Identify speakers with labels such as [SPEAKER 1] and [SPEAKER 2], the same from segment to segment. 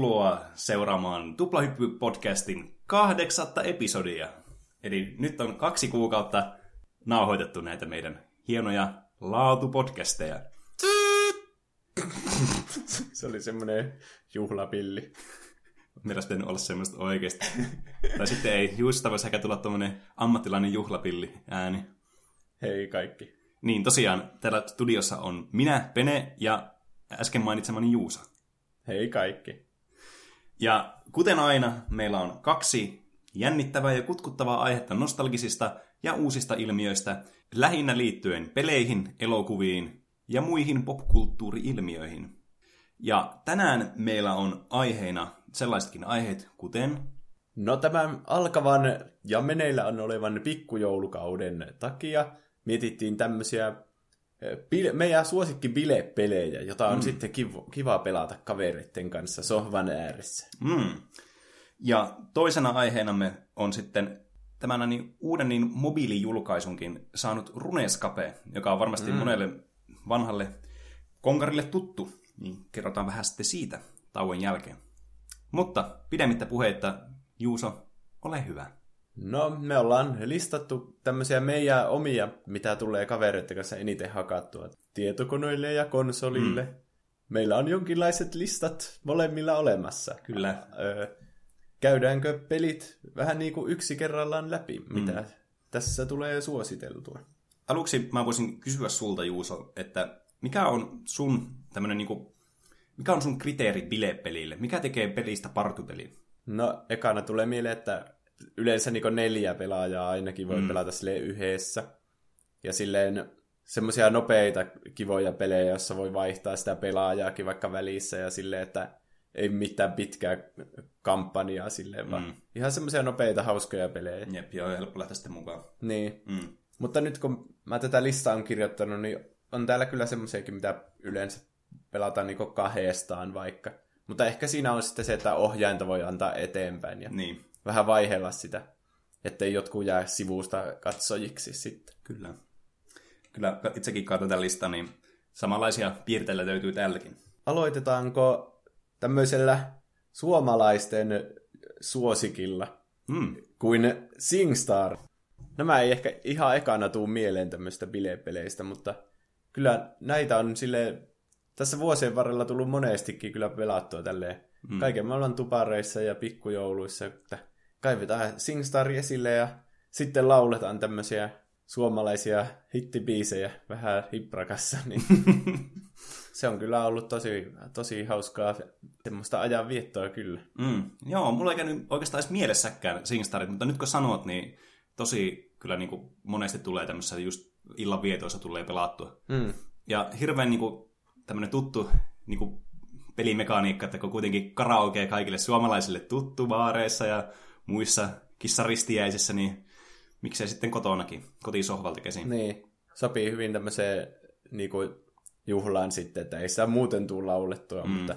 [SPEAKER 1] Tervetuloa seuraamaan Tuplahyppy-podcastin kahdeksatta episodia. Eli nyt on kaksi kuukautta nauhoitettu näitä meidän hienoja laatupodcasteja.
[SPEAKER 2] Se oli semmoinen juhlapilli.
[SPEAKER 1] Meidän pitänyt olla semmoista oikeasti. tai sitten ei, just voisi ehkä tulla tuommoinen ammattilainen juhlapilli ääni.
[SPEAKER 2] Hei kaikki.
[SPEAKER 1] Niin, tosiaan, täällä studiossa on minä, Pene ja äsken mainitsemani Juusa.
[SPEAKER 2] Hei kaikki.
[SPEAKER 1] Ja kuten aina, meillä on kaksi jännittävää ja kutkuttavaa aihetta nostalgisista ja uusista ilmiöistä, lähinnä liittyen peleihin, elokuviin ja muihin popkulttuuri-ilmiöihin. Ja tänään meillä on aiheina sellaisetkin aiheet, kuten...
[SPEAKER 2] No tämän alkavan ja meneillä olevan pikkujoulukauden takia mietittiin tämmöisiä meidän suosikki bilepelejä, jota on mm. sitten kiva, kiva pelata kavereiden kanssa sohvan ääressä.
[SPEAKER 1] Mm. Ja toisena aiheenamme on sitten tämän niin uuden niin mobiilijulkaisunkin saanut Runescape, joka on varmasti mm. monelle vanhalle konkarille tuttu. Niin kerrotaan vähän sitten siitä tauon jälkeen. Mutta pidemmittä puheitta, Juuso, ole hyvä.
[SPEAKER 2] No, me ollaan listattu tämmöisiä meidän omia, mitä tulee kavereiden kanssa eniten hakattua. Tietokoneille ja konsolille. Mm. Meillä on jonkinlaiset listat molemmilla olemassa.
[SPEAKER 1] Kyllä.
[SPEAKER 2] Öö, käydäänkö pelit vähän niin kuin yksi kerrallaan läpi, mitä mm. tässä tulee suositeltua?
[SPEAKER 1] Aluksi mä voisin kysyä sulta, Juuso, että mikä on sun tämmönen niin kuin, mikä on sun kriteeri bilepelille? Mikä tekee pelistä partupeli?
[SPEAKER 2] No, ekana tulee mieleen, että yleensä niin neljä pelaajaa ainakin voi mm. pelata sille yhdessä. Ja silleen semmoisia nopeita kivoja pelejä, joissa voi vaihtaa sitä pelaajaakin vaikka välissä ja silleen, että ei mitään pitkää kampanjaa silleen, mm. vaan ihan semmoisia nopeita, hauskoja pelejä.
[SPEAKER 1] Jep, joo, helppo lähteä sitten mukaan.
[SPEAKER 2] Niin. Mm. Mutta nyt kun mä tätä listaa on kirjoittanut, niin on täällä kyllä semmoisiakin, mitä yleensä pelataan niin kahdestaan vaikka. Mutta ehkä siinä on sitten se, että ohjainta voi antaa eteenpäin. Ja
[SPEAKER 1] niin
[SPEAKER 2] vähän vaihella sitä, ettei jotkut jää sivusta katsojiksi sitten.
[SPEAKER 1] Kyllä. Kyllä itsekin katson tätä listaa, niin samanlaisia piirteillä löytyy tälläkin.
[SPEAKER 2] Aloitetaanko tämmöisellä suomalaisten suosikilla mm. kuin SingStar? Nämä ei ehkä ihan ekana tuu mieleen tämmöistä bilepeleistä, mutta kyllä näitä on sille tässä vuosien varrella tullut monestikin kyllä pelattua tälleen mm. kaiken maailman tupareissa ja pikkujouluissa, että kaivetaan SingStar esille ja sitten lauletaan tämmöisiä suomalaisia hittibiisejä vähän hiprakassa, niin se on kyllä ollut tosi, tosi hauskaa semmoista ajanviettoa kyllä.
[SPEAKER 1] Mm, joo, mulla ei käynyt oikeastaan edes mielessäkään SingStarit, mutta nyt kun sanot, niin tosi kyllä niin kuin monesti tulee tämmöisessä just illan vietoissa tulee pelattua. Mm. Ja hirveän niin kuin, tämmöinen tuttu niin kuin pelimekaniikka, että kun kuitenkin karaoke kaikille suomalaisille tuttu baareissa ja muissa kissaristiäisissä, niin miksei sitten kotonakin, kotisohvalta käsin.
[SPEAKER 2] Niin, sopii hyvin tämmöiseen niin kuin juhlaan sitten, että ei sitä muuten tule laulettua, mm. mutta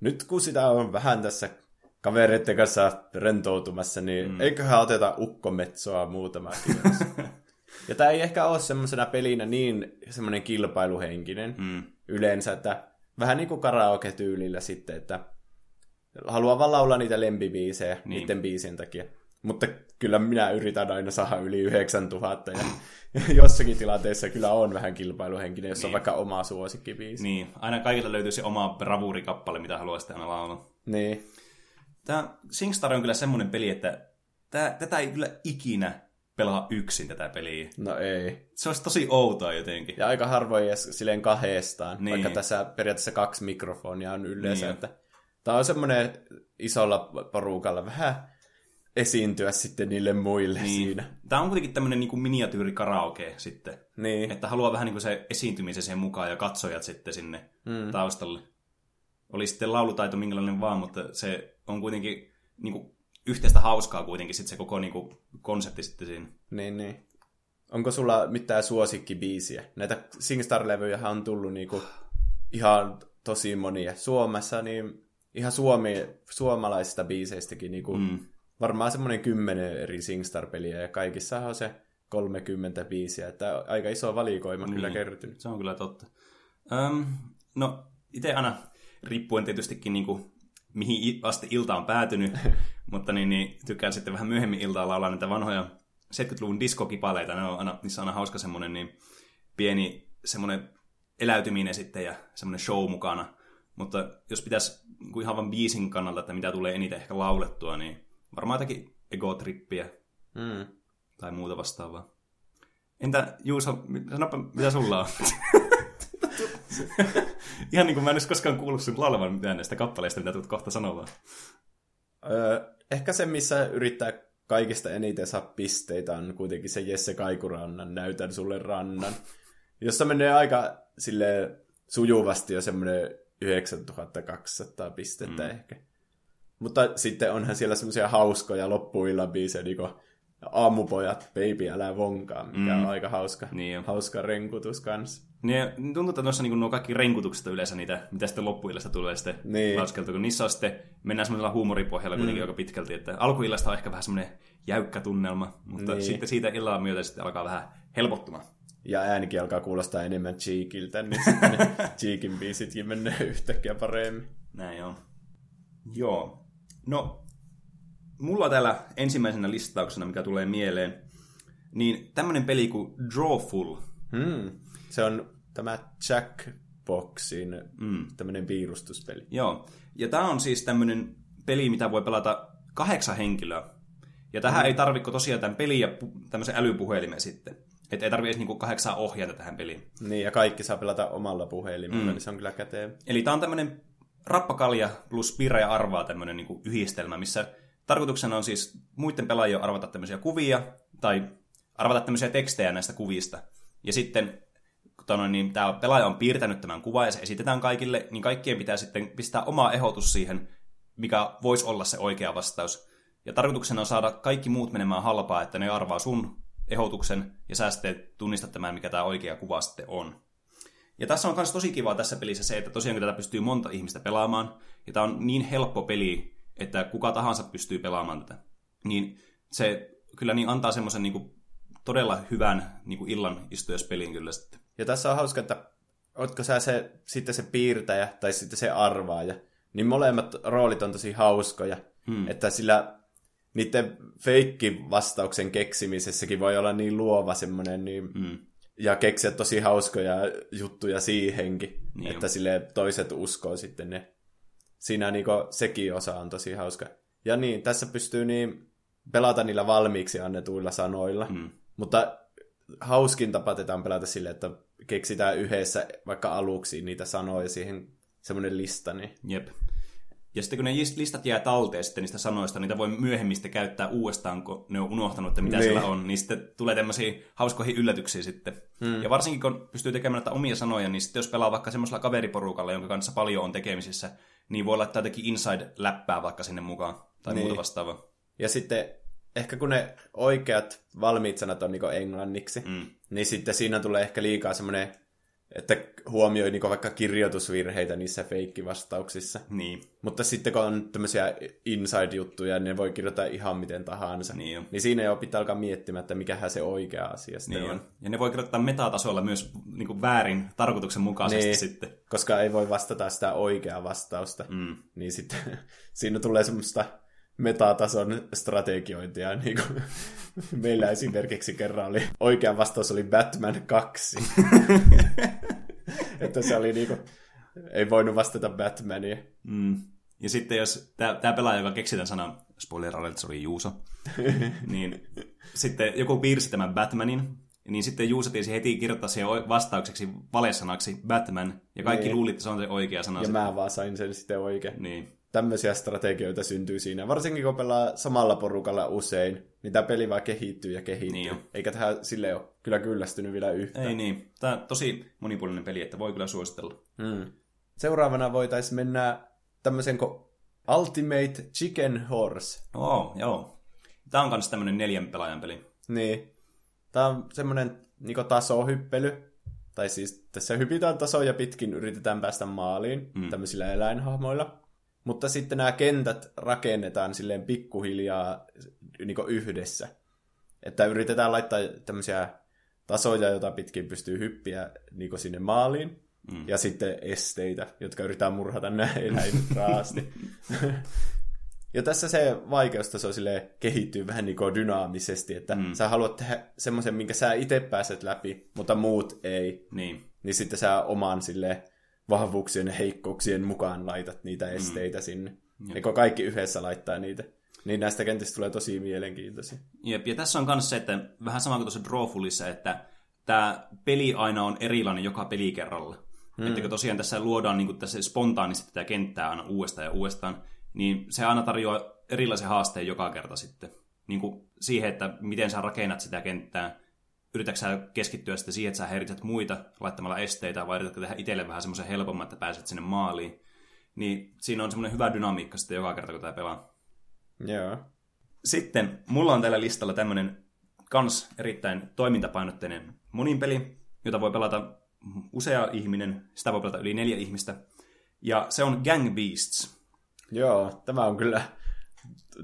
[SPEAKER 2] nyt kun sitä on vähän tässä kavereiden kanssa rentoutumassa, niin mm. eiköhän oteta ukkometsoa muutama Ja tämä ei ehkä ole semmoisena pelinä niin semmoinen kilpailuhenkinen mm. yleensä, että vähän niin kuin karaoke-tyylillä sitten, että haluaa vaan laulaa niitä lempibiisejä niin. niiden biisien takia. Mutta kyllä minä yritän aina saada yli 9000 ja jossakin tilanteessa kyllä on vähän kilpailuhenkinen, jos niin. on vaikka oma suosikkibiisi.
[SPEAKER 1] Niin, aina kaikilla löytyy se oma bravurikappale, mitä haluaa sitten aina laulaa.
[SPEAKER 2] Niin.
[SPEAKER 1] Tämä SingStar on kyllä semmoinen peli, että tämä, tätä ei kyllä ikinä pelaa yksin tätä peliä.
[SPEAKER 2] No ei.
[SPEAKER 1] Se olisi tosi outoa jotenkin.
[SPEAKER 2] Ja aika harvoin edes silleen kahdestaan, niin. vaikka tässä periaatteessa kaksi mikrofonia on yleensä, niin. että Tämä on semmoinen isolla porukalla vähän esiintyä sitten niille muille niin. siinä.
[SPEAKER 1] Tämä on kuitenkin tämmöinen niin kuin miniatyyri karaoke sitten.
[SPEAKER 2] Niin.
[SPEAKER 1] Että haluaa vähän niin kuin se esiintymisen sen mukaan ja katsojat sitten sinne mm. taustalle. Oli sitten laulutaito minkälainen vaan, mutta se on kuitenkin niin kuin yhteistä hauskaa kuitenkin sitten se koko niin kuin konsepti sitten siinä.
[SPEAKER 2] Niin, niin. Onko sulla mitään suosikkibiisiä? Näitä SingStar-levyjä on tullut niinku ihan tosi monia. Suomessa niin ihan suomi, suomalaisista biiseistäkin niin kuin, mm. varmaan semmoinen kymmenen eri SingStar-peliä ja kaikissa on se 30 biisiä, että aika iso valikoima niin. kyllä kertynyt.
[SPEAKER 1] Se on kyllä totta. Öm, no, itse aina riippuen tietystikin niin kuin mihin asti ilta on päätynyt, mutta niin, niin, tykkään sitten vähän myöhemmin iltaa laulaa näitä vanhoja 70-luvun diskokipaleita, ne on aina, niissä on aina hauska semmoinen niin pieni semmoinen eläytyminen sitten ja semmoinen show mukana. Mutta jos pitäisi niin ihan vain biisin kannalta, että mitä tulee eniten ehkä laulettua, niin varmaan jotakin egotrippiä mm. tai muuta vastaavaa. Entä Juuso, sanoppa mitä sulla on? Ihan niin kuin mä en olisi koskaan kuullut sun laulavan mitään näistä kappaleista, mitä tulet kohta sanomaan.
[SPEAKER 2] Öö, ehkä se, missä yrittää kaikista eniten saa pisteitä, on kuitenkin se Jesse Kaikurannan Näytän sulle rannan, jossa menee aika sille sujuvasti jo semmoinen 9200 pistettä mm. ehkä. Mutta sitten onhan siellä semmoisia hauskoja loppuillan biisejä, niin kuin Aamupojat, Baby, älä vonkaa, mikä mm. on aika hauska, niin hauska renkutus kanssa.
[SPEAKER 1] Niin, tuntuu, että noissa niin nuo kaikki renkutukset on yleensä niitä, mitä sitten loppuillasta tulee sitten niin. laskeltu, kun niissä on sitten, mennään semmoisella huumoripohjalla kuitenkin mm. aika pitkälti, että alkuillasta on ehkä vähän semmoinen jäykkä tunnelma, mutta niin. sitten siitä illalla myötä sitten alkaa vähän helpottumaan.
[SPEAKER 2] Ja äänikin alkaa kuulostaa enemmän Cheekiltä, niin sitten ne Cheekin biisitkin menee yhtäkkiä paremmin.
[SPEAKER 1] Näin on. Joo. No, mulla täällä ensimmäisenä listauksena, mikä tulee mieleen, niin tämmöinen peli kuin Drawful.
[SPEAKER 2] Hmm. Se on tämä Jackboxin mm. tämmöinen piirustuspeli.
[SPEAKER 1] Joo. Ja tämä on siis tämmöinen peli, mitä voi pelata kahdeksan henkilöä. Ja tähän mm. ei tarvitse tosiaan tämän pelin ja tämmöisen älypuhelimen sitten. Että ei tarvitse niinku kahdeksaa ohjata tähän peliin.
[SPEAKER 2] Niin, ja kaikki saa pelata omalla puhelimella, mm. niin se on kyllä käteen.
[SPEAKER 1] Eli tämä on tämmöinen rappakalja plus piirrä ja arvaa tämmöinen niinku yhdistelmä, missä tarkoituksena on siis muiden pelaajien arvata tämmöisiä kuvia, tai arvata tämmöisiä tekstejä näistä kuvista. Ja sitten tota niin tämä pelaaja on piirtänyt tämän kuvan ja se esitetään kaikille, niin kaikkien pitää sitten pistää oma ehdotus siihen, mikä voisi olla se oikea vastaus. Ja tarkoituksena on saada kaikki muut menemään halpaa, että ne arvaa sun ehdotuksen ja sä sitten tunnistat tämän, mikä tämä oikea kuva sitten on. Ja tässä on myös tosi kiva tässä pelissä se, että tosiaan tätä pystyy monta ihmistä pelaamaan, ja tämä on niin helppo peli, että kuka tahansa pystyy pelaamaan tätä. Niin se kyllä niin antaa semmoisen niin todella hyvän niin kuin illan istujaspelin kyllä sitten.
[SPEAKER 2] Ja tässä on hauska, että ootko sä se, sitten se piirtäjä tai sitten se arvaaja, niin molemmat roolit on tosi hauskoja. Hmm. Että sillä niiden feikki-vastauksen keksimisessäkin voi olla niin luova semmoinen, niin, mm. ja keksiä tosi hauskoja juttuja siihenkin, niin että sille toiset uskoo sitten ne. Siinä niinku, sekin osa on tosi hauska. Ja niin, tässä pystyy niin pelata niillä valmiiksi annetuilla sanoilla, mm. mutta hauskin tapa tätä on pelata sille, että keksitään yhdessä vaikka aluksi niitä sanoja siihen semmoinen lista. Niin...
[SPEAKER 1] Jep. Ja sitten kun ne listat jää talteen sitten niistä sanoista, niitä voi myöhemmin sitten käyttää uudestaan, kun ne on unohtanut, että mitä niin. siellä on, niin sitten tulee tämmöisiä hauskoihin yllätyksiä sitten. Hmm. Ja varsinkin kun pystyy tekemään näitä omia sanoja, niin sitten jos pelaa vaikka semmoisella kaveriporukalla, jonka kanssa paljon on tekemisissä, niin voi laittaa jotenkin inside-läppää vaikka sinne mukaan tai niin. muuta vastaavaa.
[SPEAKER 2] Ja sitten ehkä kun ne oikeat valmiit sanat on niin englanniksi, mm. niin sitten siinä tulee ehkä liikaa semmoinen että huomioi niin vaikka kirjoitusvirheitä niissä feikkivastauksissa.
[SPEAKER 1] Niin.
[SPEAKER 2] Mutta sitten kun on tämmöisiä inside-juttuja, niin ne voi kirjoittaa ihan miten tahansa. Niin, niin siinä jo pitää alkaa miettimään, että mikähän se oikea asia sitten niin on.
[SPEAKER 1] Ja ne voi kirjoittaa metatasolla myös niin kuin väärin tarkoituksenmukaisesti niin, sitten.
[SPEAKER 2] Koska ei voi vastata sitä oikeaa vastausta. Mm. Niin sitten siinä tulee semmoista metatason strategiointia. Niin kuin meillä esimerkiksi kerran oli, oikea vastaus oli Batman 2. että se oli niin kuin, ei voinut vastata Batmania.
[SPEAKER 1] Mm. Ja sitten jos tämä pelaaja, joka keksi tämän sanan, spoiler alert, se oli Juuso, niin sitten joku piirsi tämän Batmanin, niin sitten Juuso tiesi heti kirjoittaa siihen vastaukseksi valesanaksi Batman, ja kaikki niin. luulivat, että se on se oikea sana.
[SPEAKER 2] Ja mä vaan sain sen sitten oikein.
[SPEAKER 1] Niin
[SPEAKER 2] tämmöisiä strategioita syntyy siinä. Varsinkin kun pelaa samalla porukalla usein, niin tämä peli vaan kehittyy ja kehittyy. Niin Eikä tähän sille ole kyllä kyllästynyt vielä yhtään.
[SPEAKER 1] Ei niin. Tämä on tosi monipuolinen peli, että voi kyllä suositella.
[SPEAKER 2] Hmm. Seuraavana voitaisiin mennä tämmöisen kuin Ultimate Chicken Horse.
[SPEAKER 1] Oh, joo. Tämä on myös tämmöinen neljän pelaajan peli.
[SPEAKER 2] Niin. Tämä on semmoinen niin tasohyppely. Tai siis tässä hypitään tasoja pitkin, yritetään päästä maaliin mm. tämmöisillä eläinhahmoilla. Mutta sitten nämä kentät rakennetaan silleen pikkuhiljaa niin yhdessä. Että yritetään laittaa tämmöisiä tasoja, joita pitkin pystyy hyppiä niin sinne maaliin. mm. ja sitten esteitä, jotka yritetään murhata näin, näin raasti. ja tässä se vaikeustaso sille kehittyy vähän niin kuin dynaamisesti, että mm. sä haluat tehdä semmoisen, minkä sä itse pääset läpi, mutta muut ei.
[SPEAKER 1] Niin.
[SPEAKER 2] Niin sitten sä oman sille vahvuuksien ja heikkouksien mukaan laitat niitä mm. esteitä mm. sinne. Eikö kaikki yhdessä laittaa niitä? Niin näistä kentistä tulee tosi mielenkiintoisia.
[SPEAKER 1] Jep, ja tässä on myös se, että vähän sama kuin tuossa Drawfulissa, että tämä peli aina on erilainen joka pelikerralla. Hmm. Että kun tosiaan tässä luodaan niin tässä spontaanisti tätä kenttää aina uudestaan ja uudestaan, niin se aina tarjoaa erilaisen haasteen joka kerta sitten. Niin kuin siihen, että miten sä rakennat sitä kenttää, yritätkö keskittyä sitten siihen, että sä häiritsät muita laittamalla esteitä, vai yritätkö tehdä itselle vähän semmoisen helpomman, että pääset sinne maaliin. Niin siinä on semmoinen hyvä dynamiikka sitten joka kerta, kun tämä pelaa.
[SPEAKER 2] Joo.
[SPEAKER 1] Sitten mulla on tällä listalla tämmöinen kans erittäin toimintapainotteinen moninpeli, jota voi pelata usea ihminen, sitä voi pelata yli neljä ihmistä. Ja se on Gang Beasts.
[SPEAKER 2] Joo, tämä on kyllä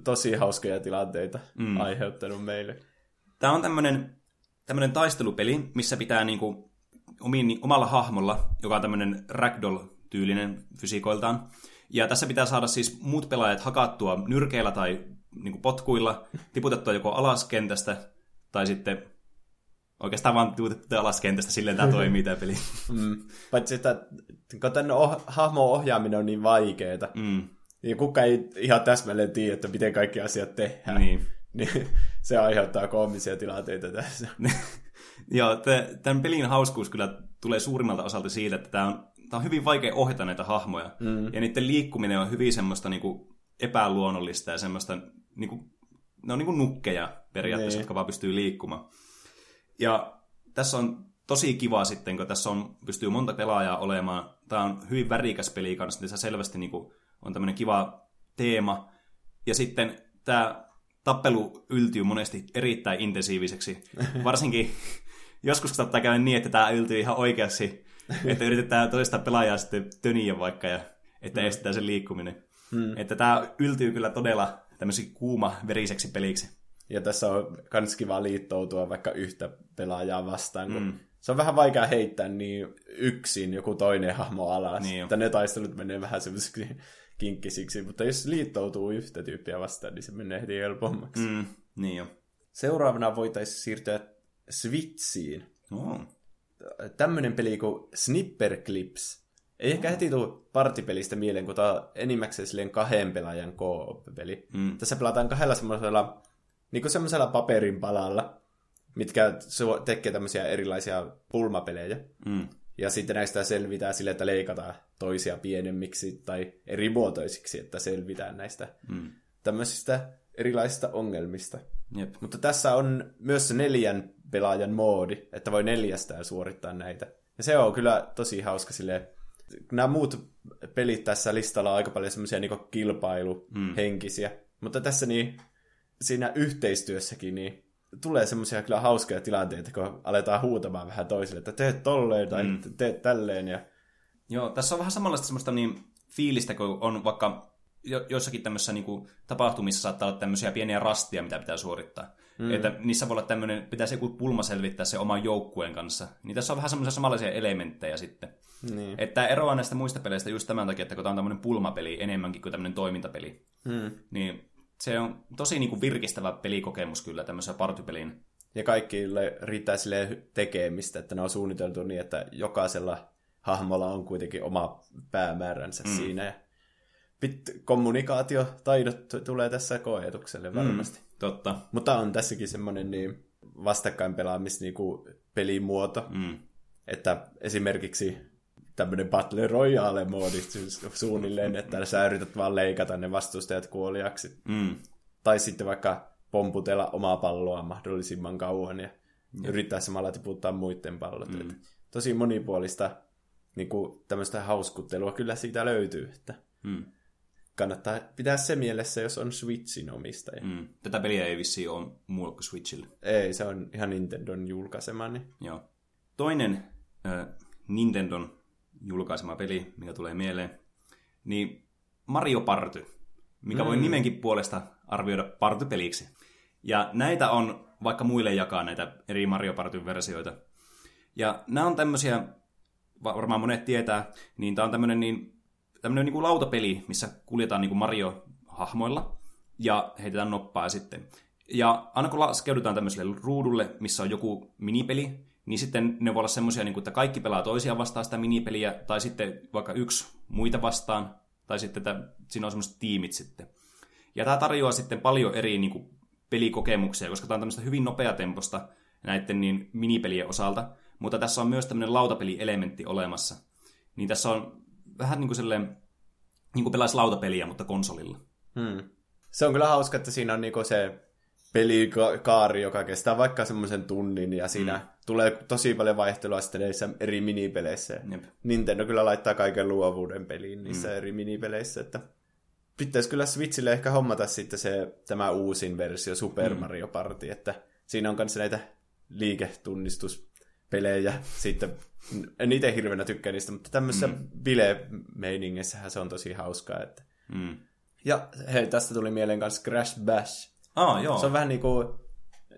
[SPEAKER 2] tosi hauskoja tilanteita mm. aiheuttanut meille.
[SPEAKER 1] Tämä on tämmöinen, tämmöinen taistelupeli, missä pitää niinku omiin, omalla hahmolla, joka on tämmöinen ragdoll-tyylinen fysiikoiltaan, ja tässä pitää saada siis muut pelaajat hakattua nyrkeillä tai niin kuin potkuilla, tiputettua joko alas kentästä, tai sitten oikeastaan vaan tiputettua alas kentästä, silleen tämä toimii tämä peli.
[SPEAKER 2] Mm. Paitsi, että kun tämän oh- hahmon ohjaaminen on niin vaikeaa,
[SPEAKER 1] mm.
[SPEAKER 2] niin kukaan ei ihan täsmälleen tiedä, että miten kaikki asiat tehdään.
[SPEAKER 1] Niin.
[SPEAKER 2] niin se aiheuttaa koomisia tilanteita tässä.
[SPEAKER 1] Joo, tämän pelin hauskuus kyllä tulee suurimmalta osalta siitä, että tämä on tämä on hyvin vaikea ohjata näitä hahmoja. Mm. Ja niiden liikkuminen on hyvin semmoista niin kuin epäluonnollista ja semmoista, niin kuin, ne on niin kuin nukkeja periaatteessa, niin. jotka vaan pystyy liikkumaan. Ja tässä on tosi kiva sitten, kun tässä on, pystyy monta pelaajaa olemaan. Tämä on hyvin värikäs peli kanssa, niin se selvästi niin kuin, on tämmöinen kiva teema. Ja sitten tämä tappelu yltyy monesti erittäin intensiiviseksi. Varsinkin joskus saattaa käydä niin, että tämä yltyy ihan oikeasti että yritetään toista pelaajaa sitten töniä vaikka, ja että mm. estetään sen liikkuminen. Mm. Että tämä yltyy kyllä todella tämmöiseksi kuuma veriseksi peliksi.
[SPEAKER 2] Ja tässä on kans kiva liittoutua vaikka yhtä pelaajaa vastaan, kun mm. se on vähän vaikea heittää niin yksin joku toinen hahmo alas. Niin että ne taistelut menee vähän semmoisiksi kinkkisiksi, mutta jos liittoutuu yhtä tyyppiä vastaan, niin se menee heti helpommaksi.
[SPEAKER 1] Mm. Niin jo.
[SPEAKER 2] Seuraavana voitaisiin siirtyä Switchiin.
[SPEAKER 1] Oh
[SPEAKER 2] tämmöinen peli kuin Snipper Clips. Ei ehkä heti tule partipelistä mieleen, kun tämä on enimmäkseen silleen kahden pelaajan co-op-peli. Mm. Tässä pelataan kahdella semmoisella, niin kuin semmoisella paperin palalla, mitkä tekee tämmöisiä erilaisia pulmapelejä.
[SPEAKER 1] Mm.
[SPEAKER 2] Ja sitten näistä selvitään sille, että leikataan toisia pienemmiksi tai erimuotoisiksi, että selvitään näistä
[SPEAKER 1] mm.
[SPEAKER 2] tämmöisistä erilaisista ongelmista.
[SPEAKER 1] Jep.
[SPEAKER 2] Mutta tässä on myös se neljän pelaajan moodi, että voi neljästään suorittaa näitä. Ja se on kyllä tosi hauska sille. Nämä muut pelit tässä listalla on aika paljon semmoisia niin kilpailuhenkisiä. Mm. Mutta tässä niin, siinä yhteistyössäkin niin tulee semmoisia kyllä hauskoja tilanteita, kun aletaan huutamaan vähän toisille, että teet tolleen tai mm. teet tälleen. Ja...
[SPEAKER 1] Joo, tässä on vähän samanlaista semmoista niin fiilistä, kun on vaikka jo, jossakin tämmöisissä niin kuin, tapahtumissa saattaa olla tämmöisiä pieniä rastia, mitä pitää suorittaa. Mm. Että niissä voi olla tämmöinen, pitäisi joku pulma selvittää se oman joukkueen kanssa. Niin tässä on vähän semmoisia samanlaisia elementtejä sitten.
[SPEAKER 2] Niin.
[SPEAKER 1] Että eroaa näistä muista peleistä just tämän takia, että kun tämä on tämmöinen pulmapeli enemmänkin kuin tämmöinen toimintapeli.
[SPEAKER 2] Mm.
[SPEAKER 1] Niin se on tosi niin kuin virkistävä pelikokemus kyllä tämmöisessä partypeliin.
[SPEAKER 2] Ja kaikille riittää sille tekemistä, että ne on suunniteltu niin, että jokaisella hahmolla on kuitenkin oma päämääränsä mm. siinä. Ja pit- kommunikaatiotaidot tulee tässä koetukselle varmasti. Mm,
[SPEAKER 1] totta.
[SPEAKER 2] Mutta on tässäkin semmoinen niin vastakkain pelaamis niinku pelimuoto,
[SPEAKER 1] mm.
[SPEAKER 2] että esimerkiksi tämmöinen Battle Royale-moodi siis suunnilleen, että sä yrität vaan leikata ne vastustajat kuoliaksi.
[SPEAKER 1] Mm.
[SPEAKER 2] Tai sitten vaikka pomputella omaa palloa mahdollisimman kauan ja mm. yrittää samalla tiputtaa muiden pallot. Mm. tosi monipuolista niin kuin tämmöistä hauskuttelua kyllä siitä löytyy. Että
[SPEAKER 1] mm
[SPEAKER 2] kannattaa pitää se mielessä, jos on Switchin omistaja.
[SPEAKER 1] Mm. Tätä peliä ei vissiin ole muulla kuin Switchille.
[SPEAKER 2] Ei, se on ihan Nintendon julkaisema. Niin...
[SPEAKER 1] Joo. Toinen äh, Nintendon julkaisema peli, mikä tulee mieleen, niin Mario Party, mikä mm. voi nimenkin puolesta arvioida partypeliksi. Ja näitä on vaikka muille jakaa näitä eri Mario Party-versioita. Ja nämä on tämmöisiä varmaan monet tietää, niin tämä on tämmöinen niin, tämmöinen niin kuin lautapeli, missä kuljetaan niin kuin Mario-hahmoilla ja heitetään noppaa sitten. Ja aina kun laskeudutaan tämmöiselle ruudulle, missä on joku minipeli, niin sitten ne voi olla semmoisia, niin että kaikki pelaa toisiaan vastaan sitä minipeliä, tai sitten vaikka yksi muita vastaan, tai sitten että siinä on semmoiset tiimit sitten. Ja tämä tarjoaa sitten paljon eri niin kuin, pelikokemuksia, koska tämä on tämmöistä hyvin nopeatemposta näiden niin, minipelien osalta, mutta tässä on myös tämmöinen lautapelielementti olemassa. Niin tässä on vähän niin kuin sellainen, niin kuin pelaisi lautapeliä, mutta konsolilla.
[SPEAKER 2] Hmm. Se on kyllä hauska, että siinä on niinku se pelikaari, joka kestää vaikka semmoisen tunnin, ja siinä mm. Tulee tosi paljon vaihtelua sitten näissä eri minipeleissä. Jep. Nintendo kyllä laittaa kaiken luovuuden peliin niissä mm. eri minipeleissä, että pitäisi kyllä Switchille ehkä hommata sitten se, tämä uusin versio Super mm. Mario Party, että siinä on myös näitä liiketunnistuspelejä, sitten en itse hirveänä tykkää niistä, mutta tämmöisessä mm. bile-meiningissähän se on tosi hauskaa, että mm. Ja hei, tästä tuli mieleen kanssa Crash Bash.
[SPEAKER 1] Ah, joo.
[SPEAKER 2] Se on vähän niin kuin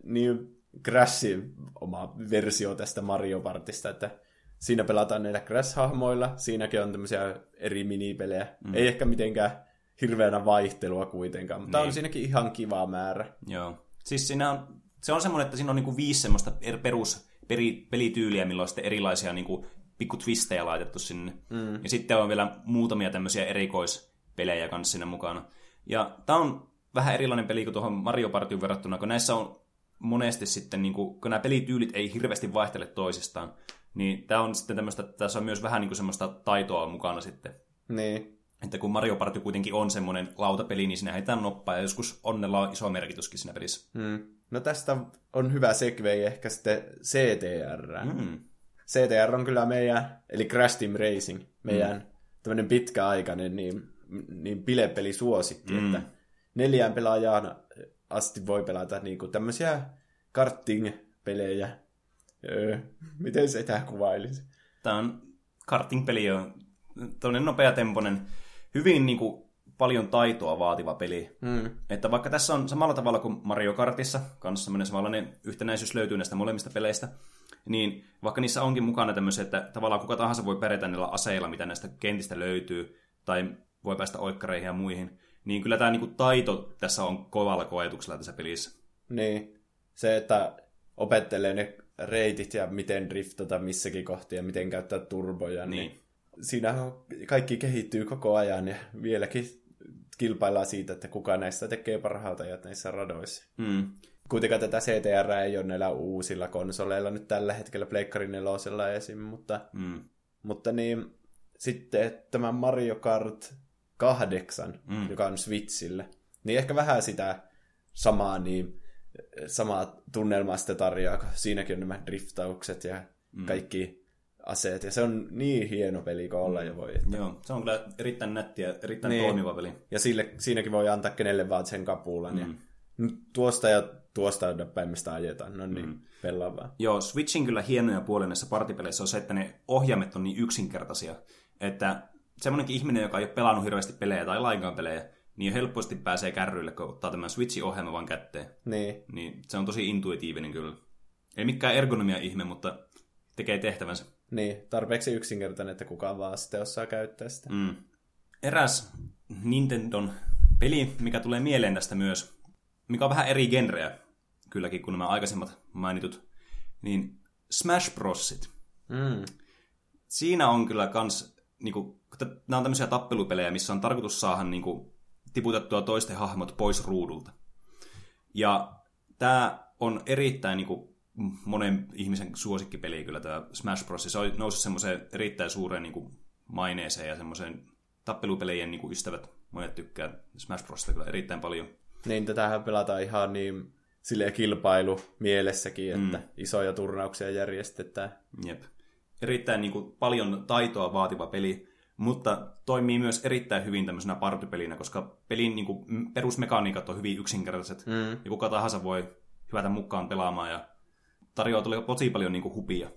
[SPEAKER 2] niin Crashin oma versio tästä Mario Partista, että siinä pelataan näillä Crash-hahmoilla, siinäkin on tämmöisiä eri minipelejä. Mm. Ei ehkä mitenkään hirveänä vaihtelua kuitenkaan, mutta niin. on siinäkin ihan kiva määrä.
[SPEAKER 1] Joo. Siis siinä on, se on semmoinen, että siinä on niinku viisi semmoista er, perus peri, pelityyliä, millä on sitten erilaisia niinku pikku twistejä laitettu sinne. Mm. Ja sitten on vielä muutamia tämmöisiä erikoispelejä kanssa siinä mukana. Ja tämä on vähän erilainen peli kuin tuohon Mario Partyin verrattuna, kun näissä on monesti sitten, niin kuin, kun nämä pelityylit ei hirveästi vaihtele toisistaan, niin tämä on sitten tämmöistä, tässä on myös vähän niin kuin semmoista taitoa mukana sitten.
[SPEAKER 2] Niin.
[SPEAKER 1] Että kun Mario Party kuitenkin on semmoinen lautapeli, niin siinä heitään noppaa, ja joskus onnella on iso merkityskin siinä pelissä.
[SPEAKER 2] Mm. No tästä on hyvä segway ehkä sitten CTR. Mm. CTR on kyllä meidän, eli Crash Team Racing, meidän mm. tämmöinen pitkäaikainen niin, niin bilepeli suosikki, mm. että neljään pelaajaan asti voi pelata niin kuin tämmöisiä karting-pelejä. Öö, miten se tämä kuvailisi?
[SPEAKER 1] Tämä on karting-peli, on tämmöinen nopeatempoinen, hyvin niin kuin, paljon taitoa vaativa peli. Mm. Että vaikka tässä on samalla tavalla kuin Mario Kartissa, kanssa semmoinen samanlainen yhtenäisyys löytyy näistä molemmista peleistä, niin vaikka niissä onkin mukana tämmöisiä, että tavallaan kuka tahansa voi pärjätä niillä aseilla, mitä näistä kentistä löytyy, tai voi päästä oikkareihin ja muihin, niin kyllä tämä niinku taito tässä on kovalla koetuksella tässä pelissä.
[SPEAKER 2] Niin. Se, että opettelee ne reitit ja miten driftata missäkin kohti ja miten käyttää turboja, niin, niin siinä kaikki kehittyy koko ajan ja vieläkin kilpaillaan siitä, että kuka näistä tekee parhaata ja näissä radoissa. Mm. Kuitenkaan tätä CTR ei ole näillä uusilla konsoleilla nyt tällä hetkellä Pleikkari 4 esim. Mutta, mm. mutta niin, sitten tämä Mario Kart 8, mm. joka on Switchille, niin ehkä vähän sitä samaa, niin, samaa tunnelmaa sitten tarjoaa, kun siinäkin on nämä driftaukset ja mm. kaikki aseet, ja se on niin hieno peli kuin olla jo voi.
[SPEAKER 1] Että... Joo, se on kyllä erittäin nätti ja erittäin niin. toimiva peli.
[SPEAKER 2] Ja sille, siinäkin voi antaa kenelle vaan sen kapulan, mm. ja tuosta ja tuosta päin mistä ajetaan, no niin, mm. pelaavaa.
[SPEAKER 1] Joo, Switchin kyllä hienoja puolia näissä partipeleissä on se, että ne ohjaimet on niin yksinkertaisia, että semmoinenkin ihminen, joka ei ole pelannut hirveästi pelejä tai lainkaan pelejä, niin helposti pääsee kärryille, kun ottaa tämän Switchin ohjelman vaan kätteen.
[SPEAKER 2] Niin.
[SPEAKER 1] niin se on tosi intuitiivinen kyllä. Ei mikään ergonomia ihme, mutta tekee tehtävänsä.
[SPEAKER 2] Niin, tarpeeksi yksinkertainen, että kukaan vaan sitten osaa käyttää sitä.
[SPEAKER 1] Mm. Eräs Nintendon peli, mikä tulee mieleen tästä myös, mikä on vähän eri genreä kylläkin kuin nämä aikaisemmat mainitut, niin Smash Brosit. Mm. Siinä on kyllä kans, niinku, nämä on tämmöisiä tappelupelejä, missä on tarkoitus saada niinku, tiputettua toisten hahmot pois ruudulta. Ja tämä on erittäin niinku, monen ihmisen suosikkipeli kyllä tämä Smash Bros. Se on noussut semmoiseen erittäin suureen niin kuin, maineeseen ja semmoiseen tappelupelejen niin kuin ystävät monet tykkää Smash Brosista kyllä erittäin paljon.
[SPEAKER 2] Niin, tätähän pelataan ihan niin silleen kilpailu mielessäkin, että mm. isoja turnauksia järjestetään.
[SPEAKER 1] Jep. Erittäin niin kuin, paljon taitoa vaativa peli, mutta toimii myös erittäin hyvin tämmöisenä partypelinä, koska pelin niin kuin, perusmekaniikat on hyvin yksinkertaiset, mm. ja kuka tahansa voi hyvätä mukaan pelaamaan ja tarjoaa tosi paljon niin kuin hupia.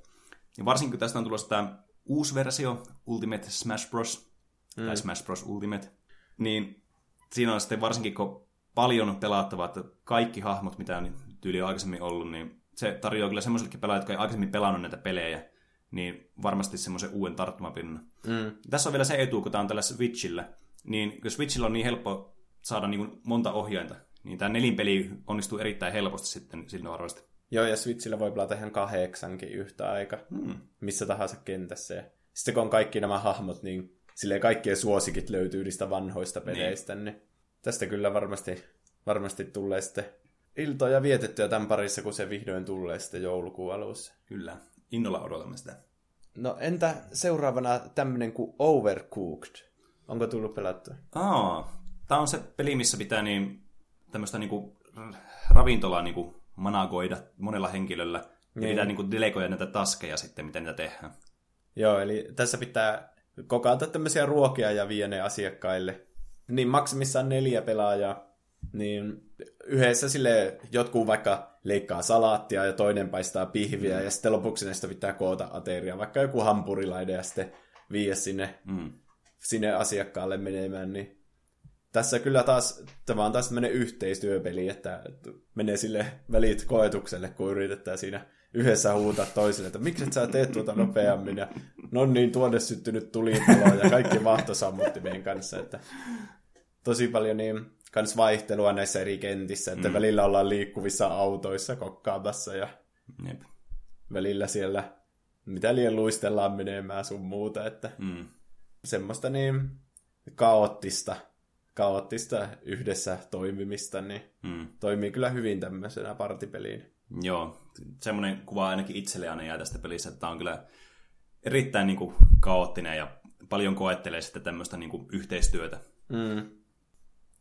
[SPEAKER 1] Ja varsinkin tästä on tulossa tämä uusi versio, Ultimate Smash Bros. Mm. tai Smash Bros. Ultimate, niin siinä on sitten varsinkin, kun paljon pelattavaa, että kaikki hahmot, mitä on tyyli aikaisemmin ollut, niin se tarjoaa kyllä semmoisellekin pelaajille, jotka ei aikaisemmin pelannut näitä pelejä, niin varmasti semmoisen uuden tarttumapinnan. Mm. Tässä on vielä se etu, kun tämä on tällä Switchillä, niin jos Switchillä on niin helppo saada niin monta ohjainta, niin tämä nelinpeli onnistuu erittäin helposti sitten siltä varmasti.
[SPEAKER 2] Joo, ja Switchillä voi pelata ihan kahdeksankin yhtä aika, hmm. missä tahansa kentässä. Ja sitten kun on kaikki nämä hahmot, niin silleen kaikkien suosikit löytyy niistä vanhoista niin. peleistä, niin, niin tästä kyllä varmasti, varmasti tulee sitten iltoja vietettyä tämän parissa, kun se vihdoin tulee sitten joulukuun alussa.
[SPEAKER 1] Kyllä, innolla odotamme sitä.
[SPEAKER 2] No entä seuraavana tämmönen kuin Overcooked? Onko tullut pelattua?
[SPEAKER 1] Aa, tää on se peli, missä pitää niin tämmöistä niinku ravintolaa niinku managoida monella henkilöllä. Niin. Ja pitää niinku delegoida näitä taskeja sitten, miten niitä tehdään.
[SPEAKER 2] Joo, eli tässä pitää kokata tämmöisiä ruokia ja vie ne asiakkaille. Niin maksimissaan neljä pelaajaa, niin yhdessä sille jotkut vaikka leikkaa salaattia ja toinen paistaa pihviä mm. ja sitten lopuksi näistä pitää koota ateria, vaikka joku hampurilaide ja sitten viiä sinne, mm. sinne asiakkaalle menemään, niin tässä kyllä taas, tämä on taas tämmöinen yhteistyöpeli, että menee sille välit koetukselle, kun yritetään siinä yhdessä huutaa toiselle, että miksi et sä teet tuota nopeammin, ja no niin, tuonne syttynyt tulipalo, ja kaikki vahtosammuttimien kanssa, että tosi paljon niin kans vaihtelua näissä eri kentissä, että mm. välillä ollaan liikkuvissa autoissa kokkaamassa, ja Jep. välillä siellä mitä liian luistellaan menemään sun muuta, että mm. semmoista niin kaoottista kaoottista yhdessä toimimista, niin mm. toimii kyllä hyvin tämmöisenä partipeliin.
[SPEAKER 1] Joo, semmoinen kuva ainakin itselle aina jää tästä pelistä, että tämä on kyllä erittäin niin kuin, kaoottinen ja paljon koettelee sitten tämmöistä niin kuin, yhteistyötä. Mm.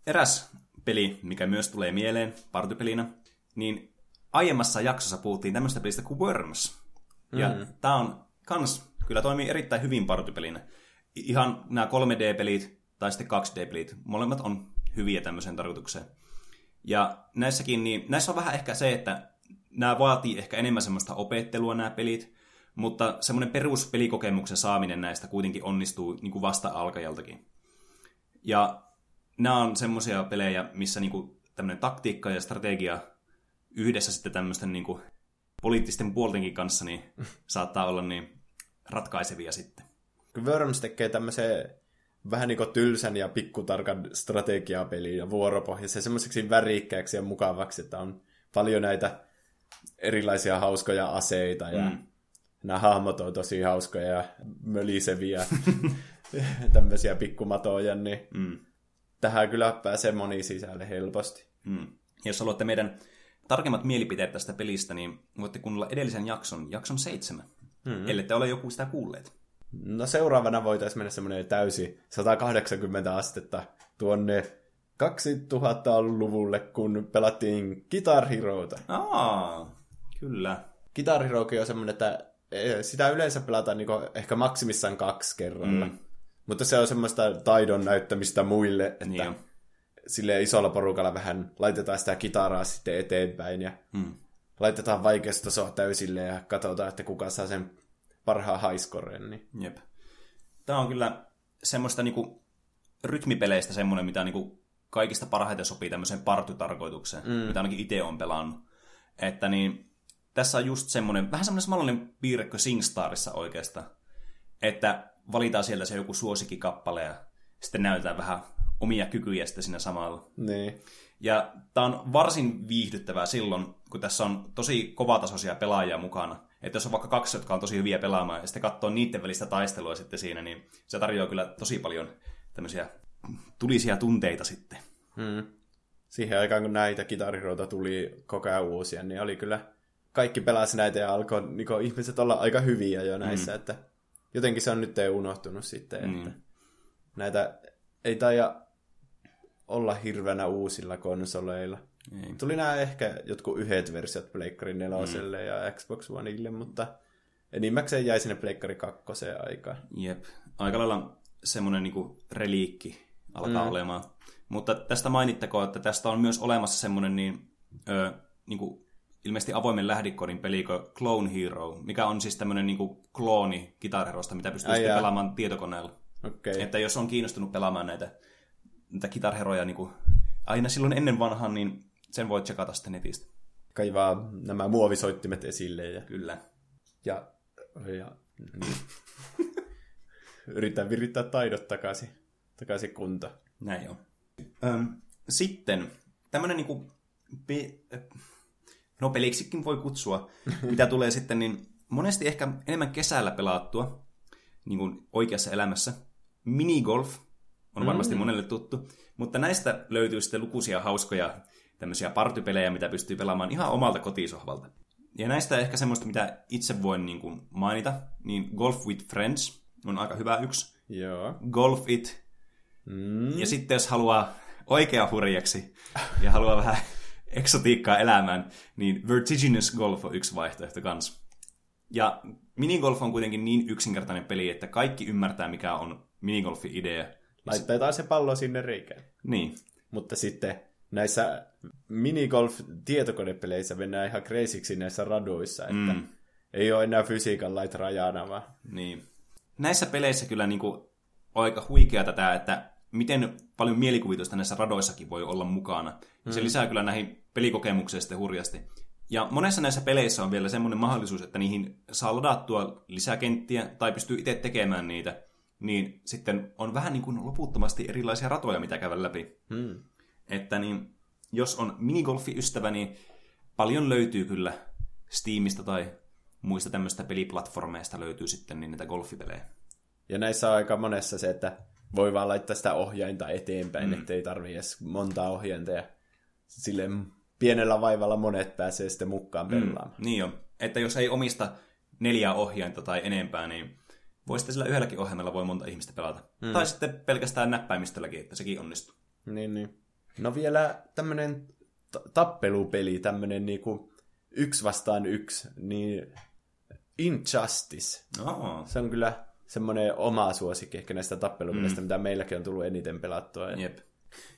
[SPEAKER 1] Eräs peli, mikä myös tulee mieleen partypelinä, niin aiemmassa jaksossa puhuttiin tämmöistä pelistä kuin Worms. Ja mm. tämä on kans, kyllä toimii erittäin hyvin partypelinä. Ihan nämä 3D-pelit, tai sitten 2D-pelit. Molemmat on hyviä tämmöiseen tarkoitukseen. Ja näissäkin, niin näissä on vähän ehkä se, että nämä vaatii ehkä enemmän semmoista opettelua nämä pelit, mutta semmoinen peruspelikokemuksen saaminen näistä kuitenkin onnistuu niin kuin vasta alkajaltakin. Ja nämä on semmoisia pelejä, missä niin kuin tämmöinen taktiikka ja strategia yhdessä sitten tämmöisten niin kuin poliittisten puoltenkin kanssa niin saattaa olla niin ratkaisevia sitten.
[SPEAKER 2] Worms tekee tämmöisen vähän niin kuin tylsän ja pikkutarkan strategiapeliin ja vuoropohjaisen semmoiseksi värikkääksi ja mukavaksi, että on paljon näitä erilaisia hauskoja aseita ja mm. nämä hahmot on tosi hauskoja ja möliseviä tämmöisiä pikkumatoja, niin mm. Tähän kyllä pääsee moni sisälle helposti. Mm.
[SPEAKER 1] Jos haluatte meidän tarkemmat mielipiteet tästä pelistä, niin voitte kuunnella edellisen jakson, jakson seitsemän, mm-hmm. ellei te ole joku sitä kuulleet.
[SPEAKER 2] No seuraavana voitaisiin mennä semmoinen täysi 180 astetta tuonne 2000-luvulle, kun pelattiin Guitar Heroota.
[SPEAKER 1] Aa, kyllä.
[SPEAKER 2] Guitar Hero on semmoinen, että e, sitä yleensä pelataan niin ehkä maksimissaan kaksi kerralla. Mm. Mutta se on semmoista taidon näyttämistä muille, että niin sille isolla porukalla vähän laitetaan sitä kitaraa sitten eteenpäin ja mm. laitetaan vaikeustasoa täysille ja katsotaan, että kuka saa sen parhaan highscoren. Niin.
[SPEAKER 1] Jep. Tämä on kyllä semmoista niinku rytmipeleistä semmoinen, mitä niinku kaikista parhaiten sopii tämmöiseen partytarkoitukseen, mm. mitä ainakin itse on pelannut. Että niin, tässä on just semmoinen, vähän semmoinen samanlainen piirre kuin SingStarissa oikeastaan. Että valitaan sieltä se joku suosikkikappale ja sitten näytetään vähän omia kykyjä sitten siinä samalla.
[SPEAKER 2] Niin.
[SPEAKER 1] Ja tämä on varsin viihdyttävää silloin, kun tässä on tosi kovatasoisia pelaajia mukana. Että jos on vaikka kaksi, jotka on tosi hyviä pelaamaan, ja sitten katsoo niiden välistä taistelua sitten siinä, niin se tarjoaa kyllä tosi paljon tämmöisiä tulisia tunteita sitten. Hmm.
[SPEAKER 2] Siihen aikaan, kun näitä kitariroita tuli koko ajan uusia, niin oli kyllä kaikki pelasi näitä ja alkoi niin ihmiset olla aika hyviä jo näissä, hmm. että jotenkin se on nyt unohtunut sitten, hmm. että näitä ei taida olla hirveänä uusilla konsoleilla. Ei. Tuli nämä ehkä jotkut yhdet versiot Pleikkari 4 mm. ja Xbox Oneille, mutta enimmäkseen jäi sinne Pleikkari 2 aikaan.
[SPEAKER 1] Jep. Aika lailla semmoinen niinku reliikki alkaa mm. olemaan. Mutta tästä mainittakoon, että tästä on myös olemassa semmoinen niin, ö, niinku, ilmeisesti avoimen lähdikodin peli kuin Clone Hero, mikä on siis tämmöinen niinku klooni Guitar mitä pystyy sitten pelaamaan tietokoneella.
[SPEAKER 2] Okay.
[SPEAKER 1] Että jos on kiinnostunut pelaamaan näitä, näitä Guitar Heroja niin kuin aina silloin ennen vanhan, niin sen voit tsekata sitten netistä.
[SPEAKER 2] Kaivaa nämä muovisoittimet esille. Ja...
[SPEAKER 1] Kyllä.
[SPEAKER 2] Ja, ja Yritän virittää taidot takaisin, takaisin kunta.
[SPEAKER 1] Näin on. Öm, sitten tämmöinen niinku, pe- no peliksikin voi kutsua, mitä tulee sitten, niin monesti ehkä enemmän kesällä pelattua, niin kuin oikeassa elämässä. Minigolf on varmasti mm. monelle tuttu, mutta näistä löytyy sitten lukuisia hauskoja tämmöisiä partypelejä, mitä pystyy pelaamaan ihan omalta kotisohvalta. Ja näistä ehkä semmoista, mitä itse voin niin kuin mainita, niin Golf with Friends on aika hyvä yksi.
[SPEAKER 2] Joo.
[SPEAKER 1] Golf It.
[SPEAKER 2] Mm.
[SPEAKER 1] Ja sitten jos haluaa oikea hurjaksi ja haluaa vähän eksotiikkaa elämään, niin Vertiginous Golf on yksi vaihtoehto kans. Ja minigolf on kuitenkin niin yksinkertainen peli, että kaikki ymmärtää, mikä on minigolfin idea.
[SPEAKER 2] Laitetaan se pallo sinne reikään.
[SPEAKER 1] Niin.
[SPEAKER 2] Mutta sitten näissä minigolf-tietokonepeleissä mennään ihan kreisiksi näissä radoissa, että mm. ei ole enää fysiikan lait rajana, vaan...
[SPEAKER 1] Niin. Näissä peleissä kyllä niinku aika huikeata tämä, että miten paljon mielikuvitusta näissä radoissakin voi olla mukana. Mm. Se lisää kyllä näihin pelikokemukseen sitten hurjasti. Ja monessa näissä peleissä on vielä semmoinen mahdollisuus, että niihin saa ladattua lisäkenttiä tai pystyy itse tekemään niitä. Niin sitten on vähän niin kuin loputtomasti erilaisia ratoja, mitä käydä läpi.
[SPEAKER 2] Mm.
[SPEAKER 1] Että niin, jos on minigolfi-ystävä, niin paljon löytyy kyllä Steamista tai muista tämmöistä peliplatformeista löytyy sitten niin näitä golfipelejä.
[SPEAKER 2] Ja näissä on aika monessa se, että voi vaan laittaa sitä ohjainta eteenpäin, mm. ettei tarvii edes montaa ohjainta. Ja sille pienellä vaivalla monet pääsee sitten mukaan pelaamaan.
[SPEAKER 1] Mm, niin on. Että jos ei omista neljää ohjainta tai enempää, niin voi sitten sillä yhdelläkin ohjelmalla voi monta ihmistä pelata. Mm. Tai sitten pelkästään näppäimistölläkin, että sekin onnistuu.
[SPEAKER 2] Niin, niin. No vielä tämmönen tappelupeli, tämmönen niinku yksi vastaan yksi, niin Injustice.
[SPEAKER 1] Oh.
[SPEAKER 2] Se on kyllä semmoinen oma suosikki ehkä näistä tappelupelistä, mm. mitä meilläkin on tullut eniten pelattua.
[SPEAKER 1] Jep.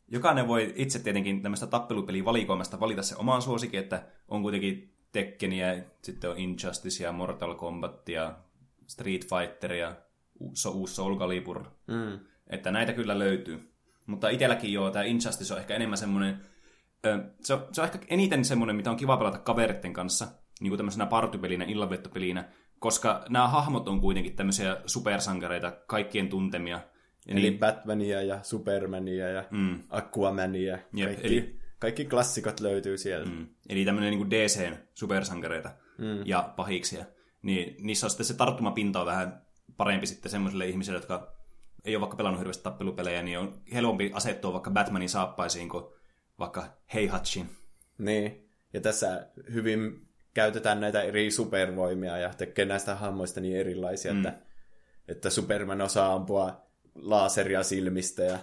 [SPEAKER 1] Jokainen voi itse tietenkin tämmöistä tappelupeliä valikoimasta valita se omaan suosikin, että on kuitenkin Tekkeniä, sitten on Injustice ja Mortal Kombat ja Street Fighter ja uusi Soul Calibur.
[SPEAKER 2] Mm.
[SPEAKER 1] Että näitä kyllä löytyy. Mutta itselläkin joo, tämä Injustice on ehkä enemmän semmoinen, se on, se on ehkä eniten semmoinen, mitä on kiva pelata kaveritten kanssa, niin kuin tämmöisenä partypelinä, illanviettopelinä, koska nämä hahmot on kuitenkin tämmöisiä supersankareita, kaikkien tuntemia.
[SPEAKER 2] Eli niin, Batmania ja Supermania ja mm. Aquamania. Jep, kaikki, eli, kaikki klassikot löytyy sieltä. Mm,
[SPEAKER 1] eli tämmöinen niin DCn supersankareita mm. ja pahiksia. Niin niissä on sitten se tarttumapinta on vähän parempi sitten semmoisille ihmisille, jotka ei ole vaikka pelannut hirveästi tappelupelejä, niin on helpompi asettua vaikka Batmanin saappaisiin kuin vaikka Heihatchin.
[SPEAKER 2] Niin, ja tässä hyvin käytetään näitä eri supervoimia ja tekee näistä hahmoista niin erilaisia, mm. että, että Superman osaa ampua laseria silmistä ja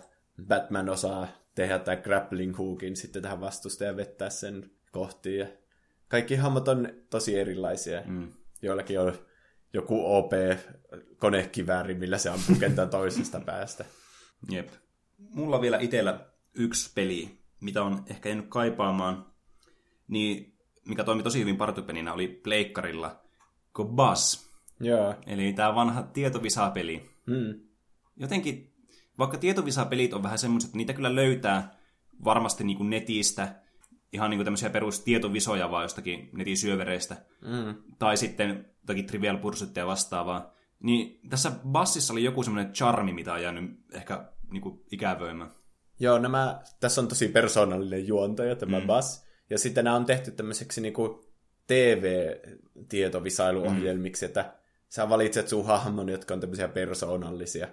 [SPEAKER 2] Batman osaa tehdä tämän grappling hookin sitten tähän vastusta ja vettää sen kohtiin. Ja kaikki hahmot on tosi erilaisia.
[SPEAKER 1] Mm.
[SPEAKER 2] Joillakin on joku OP-konekivääri, millä se ampuu kentän toisesta päästä.
[SPEAKER 1] Jep. Mulla on vielä itsellä yksi peli, mitä on ehkä jäänyt kaipaamaan, niin mikä toimi tosi hyvin partypelinä, oli pleikkarilla, kuin Buzz.
[SPEAKER 2] Joo.
[SPEAKER 1] Eli tämä vanha tietovisapeli.
[SPEAKER 2] Mm.
[SPEAKER 1] Jotenkin, vaikka tietovisapelit on vähän semmoiset, että niitä kyllä löytää varmasti niin kuin netistä, ihan niin kuin tämmöisiä perustietovisoja vaan jostakin netin syövereistä.
[SPEAKER 2] Mm.
[SPEAKER 1] Tai sitten toki Trivial Pursuit ja vastaavaa. Niin tässä bassissa oli joku semmoinen charmi, mitä on jäänyt ehkä niin kuin ikävöimään.
[SPEAKER 2] Joo, nämä, tässä on tosi persoonallinen juontaja tämä mm. bass. Ja sitten nämä on tehty tämmöiseksi niin kuin TV-tietovisailuohjelmiksi, mm. että sä valitset sun hahmon, jotka on tämmöisiä persoonallisia.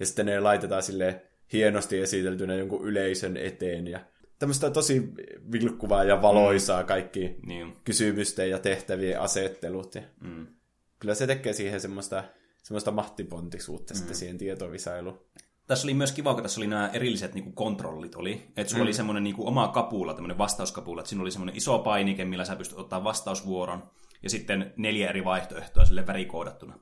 [SPEAKER 2] Ja sitten ne laitetaan sille hienosti esiteltynä jonkun yleisön eteen. Ja tämmöistä tosi vilkkuvaa ja valoisaa mm. kaikki
[SPEAKER 1] niin.
[SPEAKER 2] kysymysten ja tehtävien asettelut. Ja
[SPEAKER 1] mm.
[SPEAKER 2] Kyllä se tekee siihen semmoista, semmoista mahtipontisuutta mm. sitten siihen tietovisailuun.
[SPEAKER 1] Tässä oli myös kiva, kun tässä oli nämä erilliset niin kuin kontrollit. Oli. Että sulla mm. oli semmoinen niin kuin oma kapula, tämmöinen vastauskapula. Että siinä oli semmoinen iso painike, millä sä pystyt ottaa vastausvuoron. Ja sitten neljä eri vaihtoehtoa sille värikoodattuna.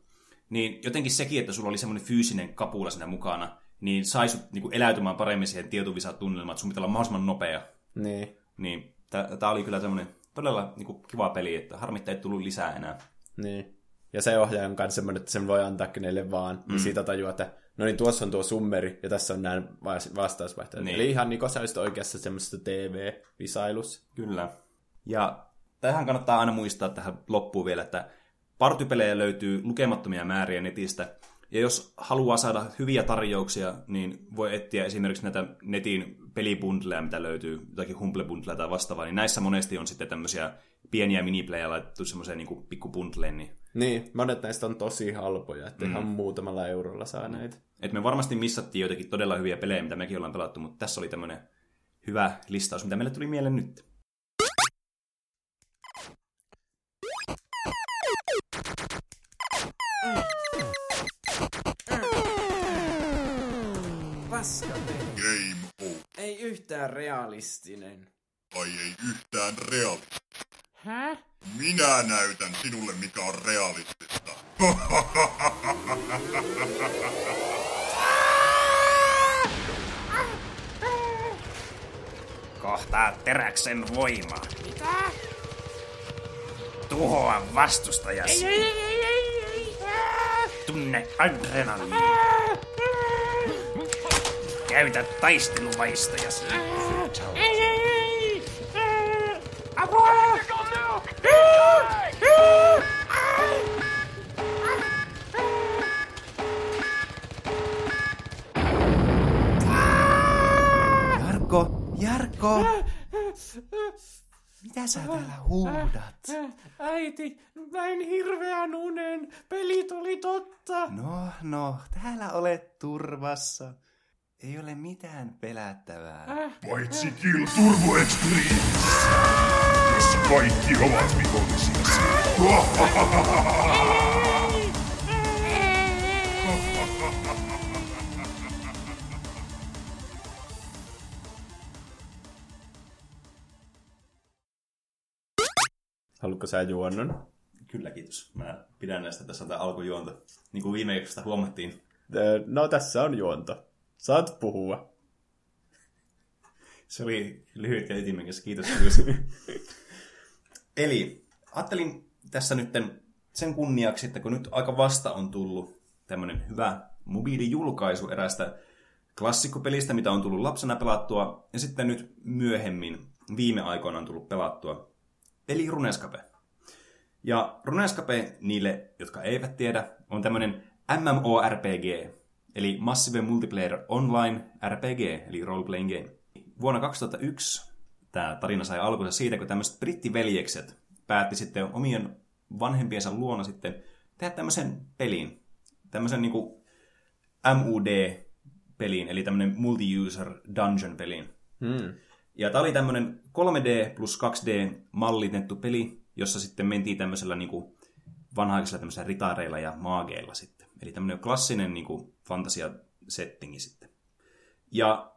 [SPEAKER 1] Niin jotenkin sekin, että sulla oli semmoinen fyysinen kapula siinä mukana, niin sai sut niin kuin eläytymään paremmin siihen tietovisatunnelmaan, että sun pitää olla mahdollisimman nopea.
[SPEAKER 2] Niin.
[SPEAKER 1] Niin, tämä oli kyllä semmoinen todella niin kuin, kiva peli, että harmittaa ei tullut lisää enää.
[SPEAKER 2] Niin. Ja se ohjaaja on myös semmoinen, että sen voi antaa kenelle vaan. Mm. Ja siitä tajuaa, että no niin, tuossa on tuo summeri ja tässä on nämä vastausvaihtoehdot. Niin. Eli ihan niin kuin sä oikeassa semmoisessa TV-visailussa.
[SPEAKER 1] Kyllä. Ja tähän kannattaa aina muistaa tähän loppuun vielä, että Partypelejä löytyy lukemattomia määriä netistä, ja jos haluaa saada hyviä tarjouksia, niin voi etsiä esimerkiksi näitä netin pelibundleja, mitä löytyy, jotakin humble tai vastaavaa, niin näissä monesti on sitten tämmöisiä pieniä miniplayejä laitettu semmoiseen niin pikkubundleen. Niin...
[SPEAKER 2] niin, monet näistä on tosi halpoja, että mm. ihan muutamalla eurolla saa mm. näitä.
[SPEAKER 1] Et me varmasti missattiin joitakin todella hyviä pelejä, mitä mekin ollaan pelattu, mutta tässä oli tämmöinen hyvä listaus, mitä meille tuli mieleen nyt.
[SPEAKER 2] Game over. Ei yhtään realistinen.
[SPEAKER 3] Ai ei yhtään realistinen.
[SPEAKER 2] Hä?
[SPEAKER 3] Minä näytän sinulle, mikä on realistista.
[SPEAKER 4] Kohtaa teräksen voimaa. Mitä? Tuhoa vastustajasi. Ei, ei, ei, ei, ei. Tunne adrenaliini. Käytä taisteluvaistojasi. Ei, ei, ei. Apua!
[SPEAKER 1] Jarkko, Jarkko! Mitä sä täällä huudat?
[SPEAKER 2] Äiti, näin hirveän unen. Peli tuli totta.
[SPEAKER 1] No, no, täällä olet turvassa. Ei ole mitään pelättävää.
[SPEAKER 3] Paitsi Kill Turbo Extreme, jossa kaikki ovat vihollisia.
[SPEAKER 2] Haluatko sä juonnon?
[SPEAKER 1] Kyllä, kiitos. Mä pidän näistä tässä tämä alkujuonta. Niin kuin viime jaksosta huomattiin.
[SPEAKER 2] No, tässä on juonto. Saat puhua.
[SPEAKER 1] Se oli lyhyt ja ytimekäs. Kiitos. Eli ajattelin tässä nyt sen kunniaksi, että kun nyt aika vasta on tullut tämmöinen hyvä mobiilijulkaisu erästä klassikkopelistä, mitä on tullut lapsena pelattua, ja sitten nyt myöhemmin viime aikoina on tullut pelattua, eli Runescape. Ja Runescape, niille, jotka eivät tiedä, on tämmöinen MMORPG, eli Massive Multiplayer Online RPG, eli Role Playing Game. Vuonna 2001 tämä tarina sai alkunsa siitä, kun tämmöiset brittiveljekset päätti sitten omien vanhempiensa luona sitten tehdä tämmöisen pelin, tämmöisen niin MUD-pelin, eli tämmöinen multi-user dungeon-pelin. Hmm. Ja tämä oli tämmöinen 3D plus 2D mallitettu peli, jossa sitten mentiin tämmöisellä niin kuin vanhaisilla tämmöisillä ritareilla ja maageilla sitten. Eli tämmöinen klassinen niin kuin fantasia-settingi sitten. Ja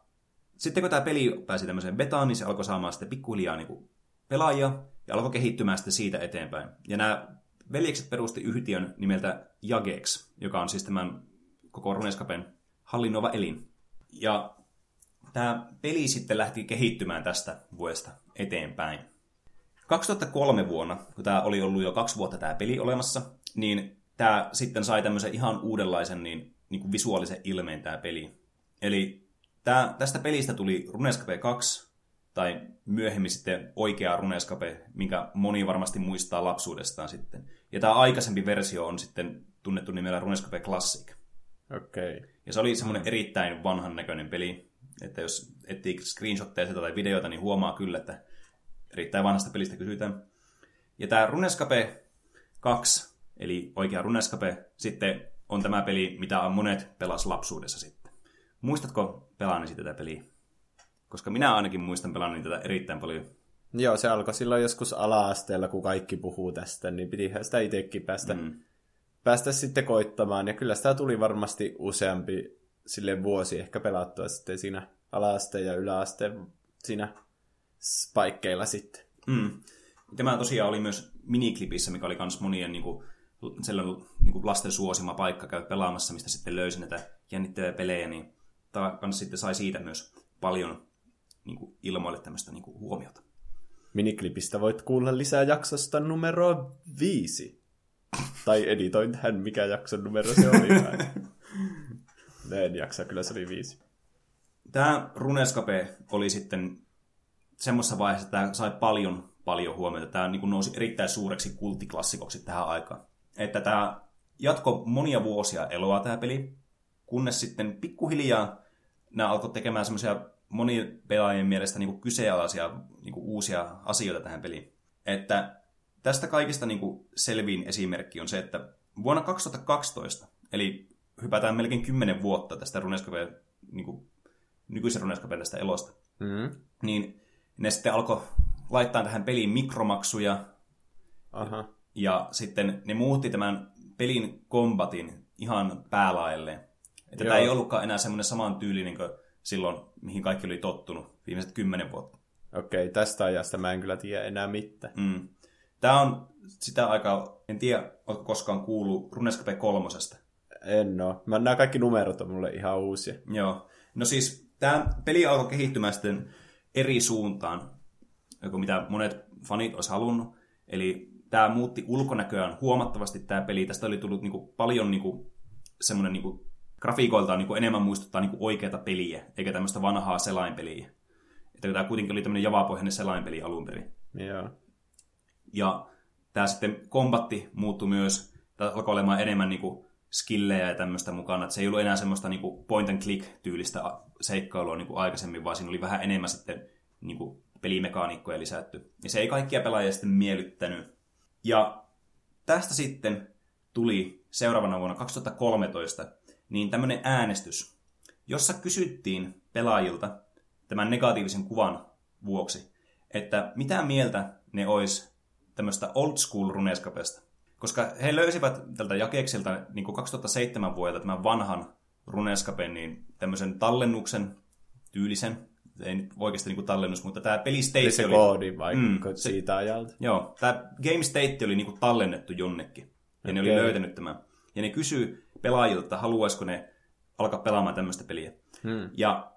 [SPEAKER 1] sitten kun tämä peli pääsi tämmöiseen betaan, niin se alkoi saamaan sitten pikkuhiljaa niin pelaajia ja alkoi kehittymään sitten siitä eteenpäin. Ja nämä veljekset perusti yhtiön nimeltä Jagex, joka on siis tämän koko Runescapen hallinnoiva elin. Ja tämä peli sitten lähti kehittymään tästä vuodesta eteenpäin. 2003 vuonna, kun tämä oli ollut jo kaksi vuotta tämä peli olemassa, niin tämä sitten sai tämmöisen ihan uudenlaisen niin, niin kuin visuaalisen ilmeen tämä peli. Eli tämä, tästä pelistä tuli Runescape 2, tai myöhemmin sitten oikea Runescape, minkä moni varmasti muistaa lapsuudestaan sitten. Ja tämä aikaisempi versio on sitten tunnettu nimellä Runescape Classic.
[SPEAKER 2] Okei. Okay.
[SPEAKER 1] Ja se oli semmoinen mm. erittäin vanhan näköinen peli, että jos etsii screenshotteja sitä tai videoita, niin huomaa kyllä, että erittäin vanhasta pelistä kysytään. Ja tämä Runescape 2, eli oikea Runescape, sitten on tämä peli, mitä monet pelas lapsuudessa sitten. Muistatko pelaani tätä peliä? Koska minä ainakin muistan pelannut tätä erittäin paljon.
[SPEAKER 2] Joo, se alkoi silloin joskus ala-asteella, kun kaikki puhuu tästä, niin piti sitä itsekin päästä, mm. päästä sitten koittamaan. Ja kyllä sitä tuli varmasti useampi sille vuosi ehkä pelattua sitten siinä ala-asteen ja yläasteen siinä spaikkeilla sitten.
[SPEAKER 1] Mm. Tämä tosiaan oli myös miniklipissä, mikä oli myös monien niin kuin, sellainen niin kuin lasten suosima paikka käy pelaamassa, mistä sitten löysin näitä jännittäviä pelejä, niin tämä kanssa sitten sai siitä myös paljon niin kuin, ilmoille tämmöistä niin kuin, huomiota.
[SPEAKER 2] Miniklipistä voit kuulla lisää jaksosta numero viisi. tai editoin tähän, mikä jakson numero se oli. en jaksa, kyllä se oli viisi.
[SPEAKER 1] Tämä Runescape oli sitten semmoisessa vaiheessa, että tämä sai paljon, paljon huomiota. Tämä niin nousi erittäin suureksi kulttiklassikoksi tähän aikaan. että tämä jatko monia vuosia eloa tämä peli, kunnes sitten pikkuhiljaa nämä alkoi tekemään semmoisia monien pelaajien mielestä niin kuin kyseenalaisia niin kuin uusia asioita tähän peliin. Että tästä kaikista niin kuin selvin esimerkki on se, että vuonna 2012, eli hypätään melkein 10 vuotta tästä Runescape, niin kuin, nykyisen Runescape tästä elosta,
[SPEAKER 2] Mm.
[SPEAKER 1] niin ne sitten alkoi laittaa tähän peliin mikromaksuja,
[SPEAKER 2] Aha.
[SPEAKER 1] ja sitten ne muutti tämän pelin kombatin ihan päälaelleen. Että
[SPEAKER 2] Joo.
[SPEAKER 1] tämä ei ollutkaan enää semmoinen saman tyylinen kuin silloin, mihin kaikki oli tottunut viimeiset kymmenen vuotta.
[SPEAKER 2] Okei, tästä ajasta mä en kyllä tiedä enää mitään.
[SPEAKER 1] Mm. Tämä on sitä aikaa, en tiedä, oletko koskaan kuullut Runescape kolmosesta.
[SPEAKER 2] En oo. Mä, nämä kaikki numerot on mulle ihan uusia.
[SPEAKER 1] Joo. No siis tämä peli alkoi kehittymään sitten eri suuntaan, kuin mitä monet fanit olisi halunnut. Eli tämä muutti ulkonäköään huomattavasti tämä peli. Tästä oli tullut niinku paljon niinku semmoinen niinku, grafiikoiltaan niinku enemmän muistuttaa niinku oikeata peliä, eikä tämmöistä vanhaa selainpeliä. Että tämä kuitenkin oli tämmöinen javapohjainen selainpeli alun perin.
[SPEAKER 2] Joo.
[SPEAKER 1] Ja tämä sitten kombatti muuttui myös, tämä alkoi olemaan enemmän niinku skillejä ja tämmöistä mukana. Että se ei ollut enää semmoista niinku point and click tyylistä a- seikkailua niinku aikaisemmin, vaan siinä oli vähän enemmän sitten niinku pelimekaanikkoja lisätty. Ja se ei kaikkia pelaajia sitten miellyttänyt. Ja tästä sitten tuli seuraavana vuonna 2013 niin tämmöinen äänestys, jossa kysyttiin pelaajilta tämän negatiivisen kuvan vuoksi, että mitä mieltä ne olisi tämmöistä old school runescapesta. Koska he löysivät tältä jakekselta niin kuin 2007 vuodelta tämän vanhan runescapen, niin tämmöisen tallennuksen tyylisen, ei nyt oikeasti niin kuin tallennus, mutta tämä pelistate
[SPEAKER 2] Eli se
[SPEAKER 1] oli...
[SPEAKER 2] koodi vai
[SPEAKER 1] Mm, se-
[SPEAKER 2] siitä ajalta?
[SPEAKER 1] Joo, tämä Game State oli niinku tallennettu jonnekin. Ja ne oli löytänyt tämän. Ja ne kysyi pelaajilta, että haluaisiko ne alkaa pelaamaan tämmöistä peliä.
[SPEAKER 2] Hmm.
[SPEAKER 1] Ja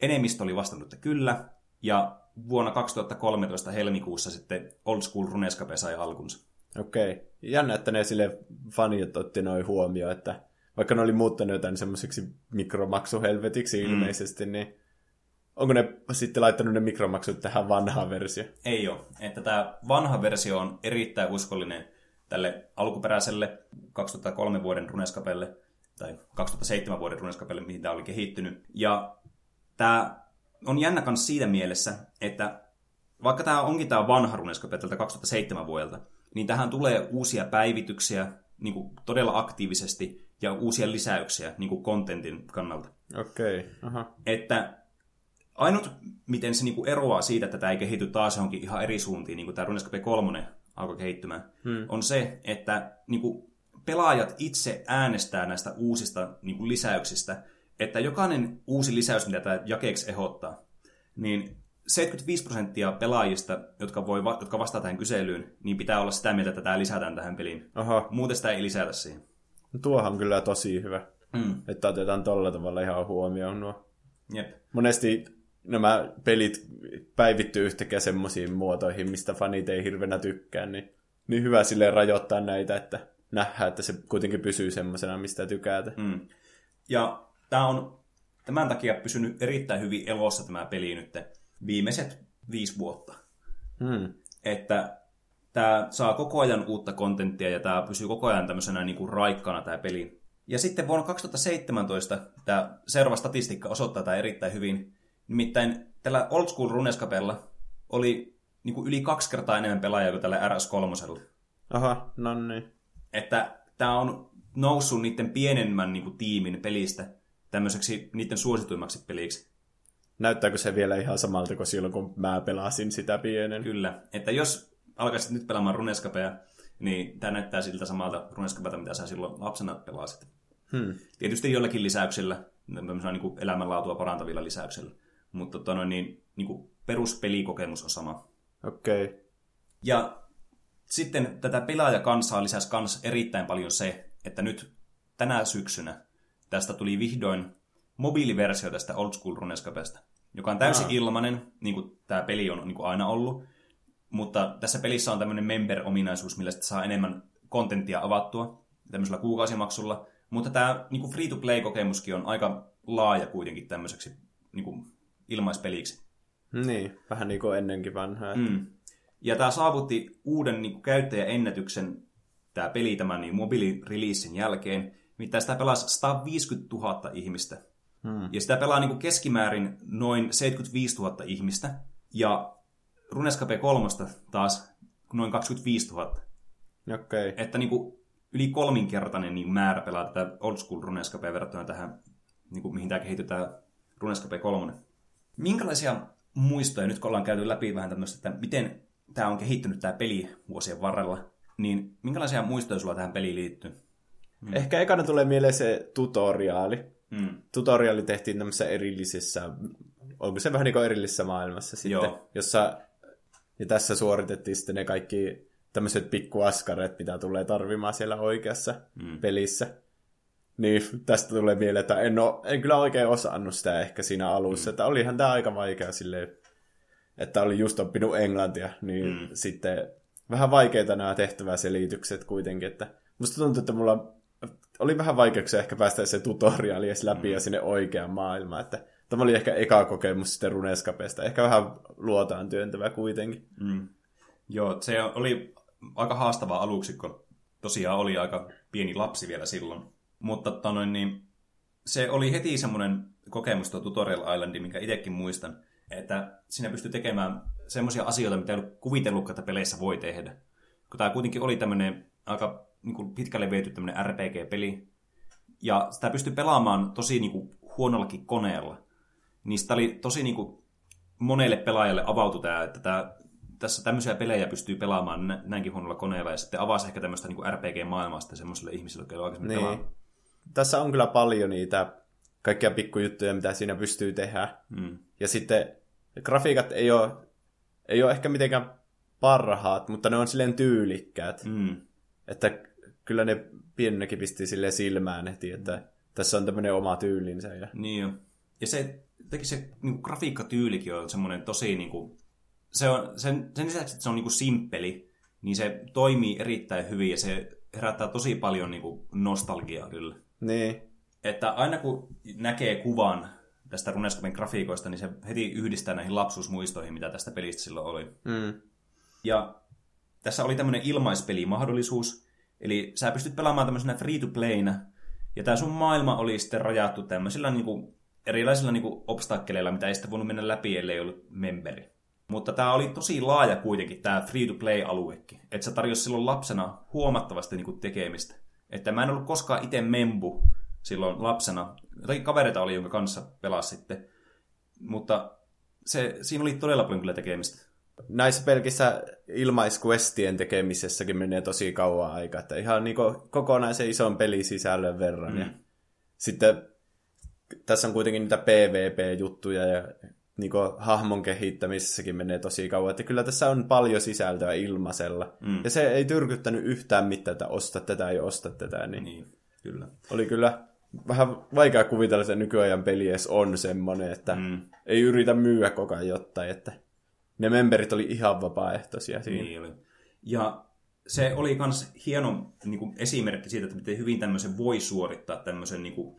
[SPEAKER 1] enemmistö oli vastannut, että kyllä. Ja vuonna 2013 helmikuussa sitten Old School Runescape sai alkunsa.
[SPEAKER 2] Okei. Jännä, että ne sille fanit otti noin huomioon, että vaikka ne oli muuttanut jotain semmoiseksi mikromaksuhelvetiksi ilmeisesti, niin onko ne sitten laittanut ne mikromaksut tähän vanhaan versioon?
[SPEAKER 1] Ei ole. Että tämä vanha versio on erittäin uskollinen tälle alkuperäiselle 2003 vuoden Runescapelle, tai 2007 vuoden Runescapelle, mihin tämä oli kehittynyt. Ja tämä on jännä myös siitä mielessä, että vaikka tämä onkin tämä vanha Runescape tältä 2007 vuodelta, niin tähän tulee uusia päivityksiä niin kuin todella aktiivisesti ja uusia lisäyksiä niin kuin contentin kannalta.
[SPEAKER 2] Okei, aha.
[SPEAKER 1] Että ainut, miten se niinku eroaa siitä, että tämä ei kehity taas johonkin ihan eri suuntiin, niin kuin tämä Runescape 3 alkoi kehittymään, hmm. on se, että niinku, pelaajat itse äänestää näistä uusista niinku, lisäyksistä, että jokainen uusi lisäys, mitä tämä jakeeksi ehdottaa, niin 75 prosenttia pelaajista, jotka, voi, jotka vastaa tähän kyselyyn, niin pitää olla sitä mieltä, että tämä lisätään tähän peliin.
[SPEAKER 2] Aha,
[SPEAKER 1] Muuten sitä ei lisätä siihen.
[SPEAKER 2] no tuohan on kyllä tosi hyvä,
[SPEAKER 1] Mm.
[SPEAKER 2] että otetaan tolla tavalla ihan huomioon nuo.
[SPEAKER 1] Jep.
[SPEAKER 2] Monesti nämä pelit päivittyy yhtäkkiä semmoisiin muotoihin, mistä fanit ei hirveänä tykkää, niin, niin hyvä sille rajoittaa näitä, että nähdään, että se kuitenkin pysyy semmoisena, mistä tykätä.
[SPEAKER 1] Mm. Ja tämä on tämän takia pysynyt erittäin hyvin elossa tämä peli nyt viimeiset viisi vuotta.
[SPEAKER 2] Hmm.
[SPEAKER 1] Että tämä saa koko ajan uutta kontenttia ja tämä pysyy koko ajan tämmöisenä niin kuin raikkana tämä peli. Ja sitten vuonna 2017 tämä seuraava statistiikka osoittaa tämä erittäin hyvin. Nimittäin tällä Old School Runescapella oli niin kuin yli kaksi kertaa enemmän pelaajia kuin tällä RS3.
[SPEAKER 2] Aha, no niin.
[SPEAKER 1] Että tämä on noussut niiden pienemmän niin kuin, tiimin pelistä tämmöiseksi niiden suosituimmaksi peliksi.
[SPEAKER 2] Näyttääkö se vielä ihan samalta kuin silloin, kun mä pelasin sitä pienen?
[SPEAKER 1] Kyllä. Että jos alkaisit nyt pelaamaan Runescapea, niin tämä näyttää siltä samalta Runescapelta, mitä sä silloin lapsena pelasit.
[SPEAKER 2] Hmm.
[SPEAKER 1] Tietysti jollakin lisäyksillä, niin kuin elämänlaatua parantavilla lisäyksillä. Mutta tota noin, niin, niin kuin peruspelikokemos on sama.
[SPEAKER 2] Okei. Okay.
[SPEAKER 1] Ja sitten tätä pelaajakansaa lisäsi kans erittäin paljon se, että nyt tänä syksynä tästä tuli vihdoin mobiiliversio tästä Old School Runescapesta, joka on täysin
[SPEAKER 2] Aa.
[SPEAKER 1] ilmainen, niin kuin tämä peli on niin kuin aina ollut. Mutta tässä pelissä on tämmöinen member-ominaisuus, millä saa enemmän kontenttia avattua tämmöisellä kuukausimaksulla. Mutta tämä niin free-to-play-kokemuskin on aika laaja kuitenkin tämmöiseksi niin kuin ilmaispeliksi.
[SPEAKER 2] Niin, vähän niin kuin ennenkin vanhaa. Mm.
[SPEAKER 1] Mm. Ja tämä saavutti uuden niin kuin, käyttäjäennätyksen, tämä peli tämän niin mobiilireleasin jälkeen. Nimittäin sitä pelasi 150 000 ihmistä. Hmm. Ja sitä pelaa niin kuin keskimäärin noin 75 000 ihmistä. Ja Runescape 3 taas noin 25 000.
[SPEAKER 2] Okei. Okay.
[SPEAKER 1] Että niin kuin yli kolminkertainen niin määrä pelaa tätä old school Runescapea verrattuna tähän, niin kuin, mihin tämä kehitetään Runescape 3. Minkälaisia muistoja, nyt kun ollaan käyty läpi vähän tämmöistä, että miten tämä on kehittynyt tämä peli vuosien varrella, niin minkälaisia muistoja sulla tähän peliin liittyy?
[SPEAKER 2] Mm. Ehkä ekana tulee mieleen se tutoriaali. Mm. Tutoriaali tehtiin tämmöisessä erillisessä, onko se vähän niin kuin erillisessä maailmassa sitten, Joo. jossa ja tässä suoritettiin sitten ne kaikki tämmöiset pikkuaskareet, mitä tulee tarvimaan siellä oikeassa mm. pelissä. Niin tästä tulee mieleen, että en, ole, en kyllä oikein osannut sitä ehkä siinä alussa. Mm. Että olihan tämä aika vaikea silleen, että oli just oppinut englantia, niin mm. sitten vähän vaikeita nämä tehtäväselitykset kuitenkin. Että musta tuntuu, että mulla oli vähän vaikeuksia ehkä päästä se tutoriaali edes läpi mm. ja sinne oikeaan maailmaan. Että tämä oli ehkä eka kokemus sitten Runescapesta. Ehkä vähän luotaan työntävä kuitenkin. Mm.
[SPEAKER 1] Joo, se oli aika haastava aluksi, kun tosiaan oli aika pieni lapsi vielä silloin. Mutta tanoin, niin, se oli heti semmoinen kokemus tuo Tutorial Islandi, minkä itsekin muistan, että siinä pystyi tekemään semmoisia asioita, mitä ei ollut kuvitellutkaan, että peleissä voi tehdä. Kun tämä kuitenkin oli tämmöinen aika niin kuin pitkälle viety tämmöinen RPG-peli, ja sitä pystyi pelaamaan tosi niin kuin, huonollakin koneella. Niin sitä oli tosi niin kuin, monelle pelaajalle avautu tämä, että tämä, tässä tämmöisiä pelejä pystyy pelaamaan näinkin huonolla koneella, ja sitten avasi ehkä tämmöistä niin RPG-maailmaa sitten semmoiselle ihmiselle, jotka ei ole aikaisemmin niin. pelaa.
[SPEAKER 2] Tässä on kyllä paljon niitä kaikkia pikkujuttuja, mitä siinä pystyy tehdä. Mm. Ja sitten grafiikat ei ole, ei ole ehkä mitenkään parhaat, mutta ne on silleen tyylikkäät. Mm. Että kyllä ne pienenäkin pisti sille silmään heti, että tässä on tämmöinen oma tyylinsä. Ja...
[SPEAKER 1] Niin jo. Ja se, teki se niin grafiikkatyylikin on semmoinen tosi, niin kuin, se on, sen, sen lisäksi, että se on niin kuin simppeli, niin se toimii erittäin hyvin ja se herättää tosi paljon niin kuin nostalgiaa kyllä.
[SPEAKER 2] Niin.
[SPEAKER 1] Että aina kun näkee kuvan tästä Runescapen grafiikoista, niin se heti yhdistää näihin lapsuusmuistoihin, mitä tästä pelistä silloin oli. Mm. Ja tässä oli tämmöinen ilmaispelimahdollisuus, eli sä pystyt pelaamaan tämmöisenä free-to-playna, ja tämä sun maailma oli sitten rajattu tämmöisillä niinku, erilaisilla niinku obstakkeleilla, mitä ei sitten voinut mennä läpi, ellei ollut memberi. Mutta tämä oli tosi laaja kuitenkin, tämä free-to-play-aluekin. Että se tarjosi silloin lapsena huomattavasti niinku tekemistä. Että mä en ollut koskaan itse membu silloin lapsena. Jotakin kavereita oli, jonka kanssa pelasi sitten. Mutta se, siinä oli todella paljon kyllä tekemistä.
[SPEAKER 2] Näissä pelkissä ilmaisquestien tekemisessäkin menee tosi kauan aikaa. Että ihan niin kokonaisen ison pelisisällön verran. Mm. Ja sitten tässä on kuitenkin niitä PvP-juttuja ja niin hahmon kehittämisessäkin menee tosi kauan. Että kyllä tässä on paljon sisältöä ilmaisella. Mm. Ja se ei tyrkyttänyt yhtään mitään, että osta tätä ja osta tätä. Niin,
[SPEAKER 1] niin kyllä.
[SPEAKER 2] Oli kyllä vähän vaikea kuvitella, että nykyajan peli edes on semmoinen, että mm. ei yritä myyä koko ajan jotain, että ne memberit oli ihan vapaaehtoisia siinä.
[SPEAKER 1] Niin oli. Ja se oli myös hieno niin kuin esimerkki siitä, että miten hyvin tämmöisen voi suorittaa tämmöisen niin kuin,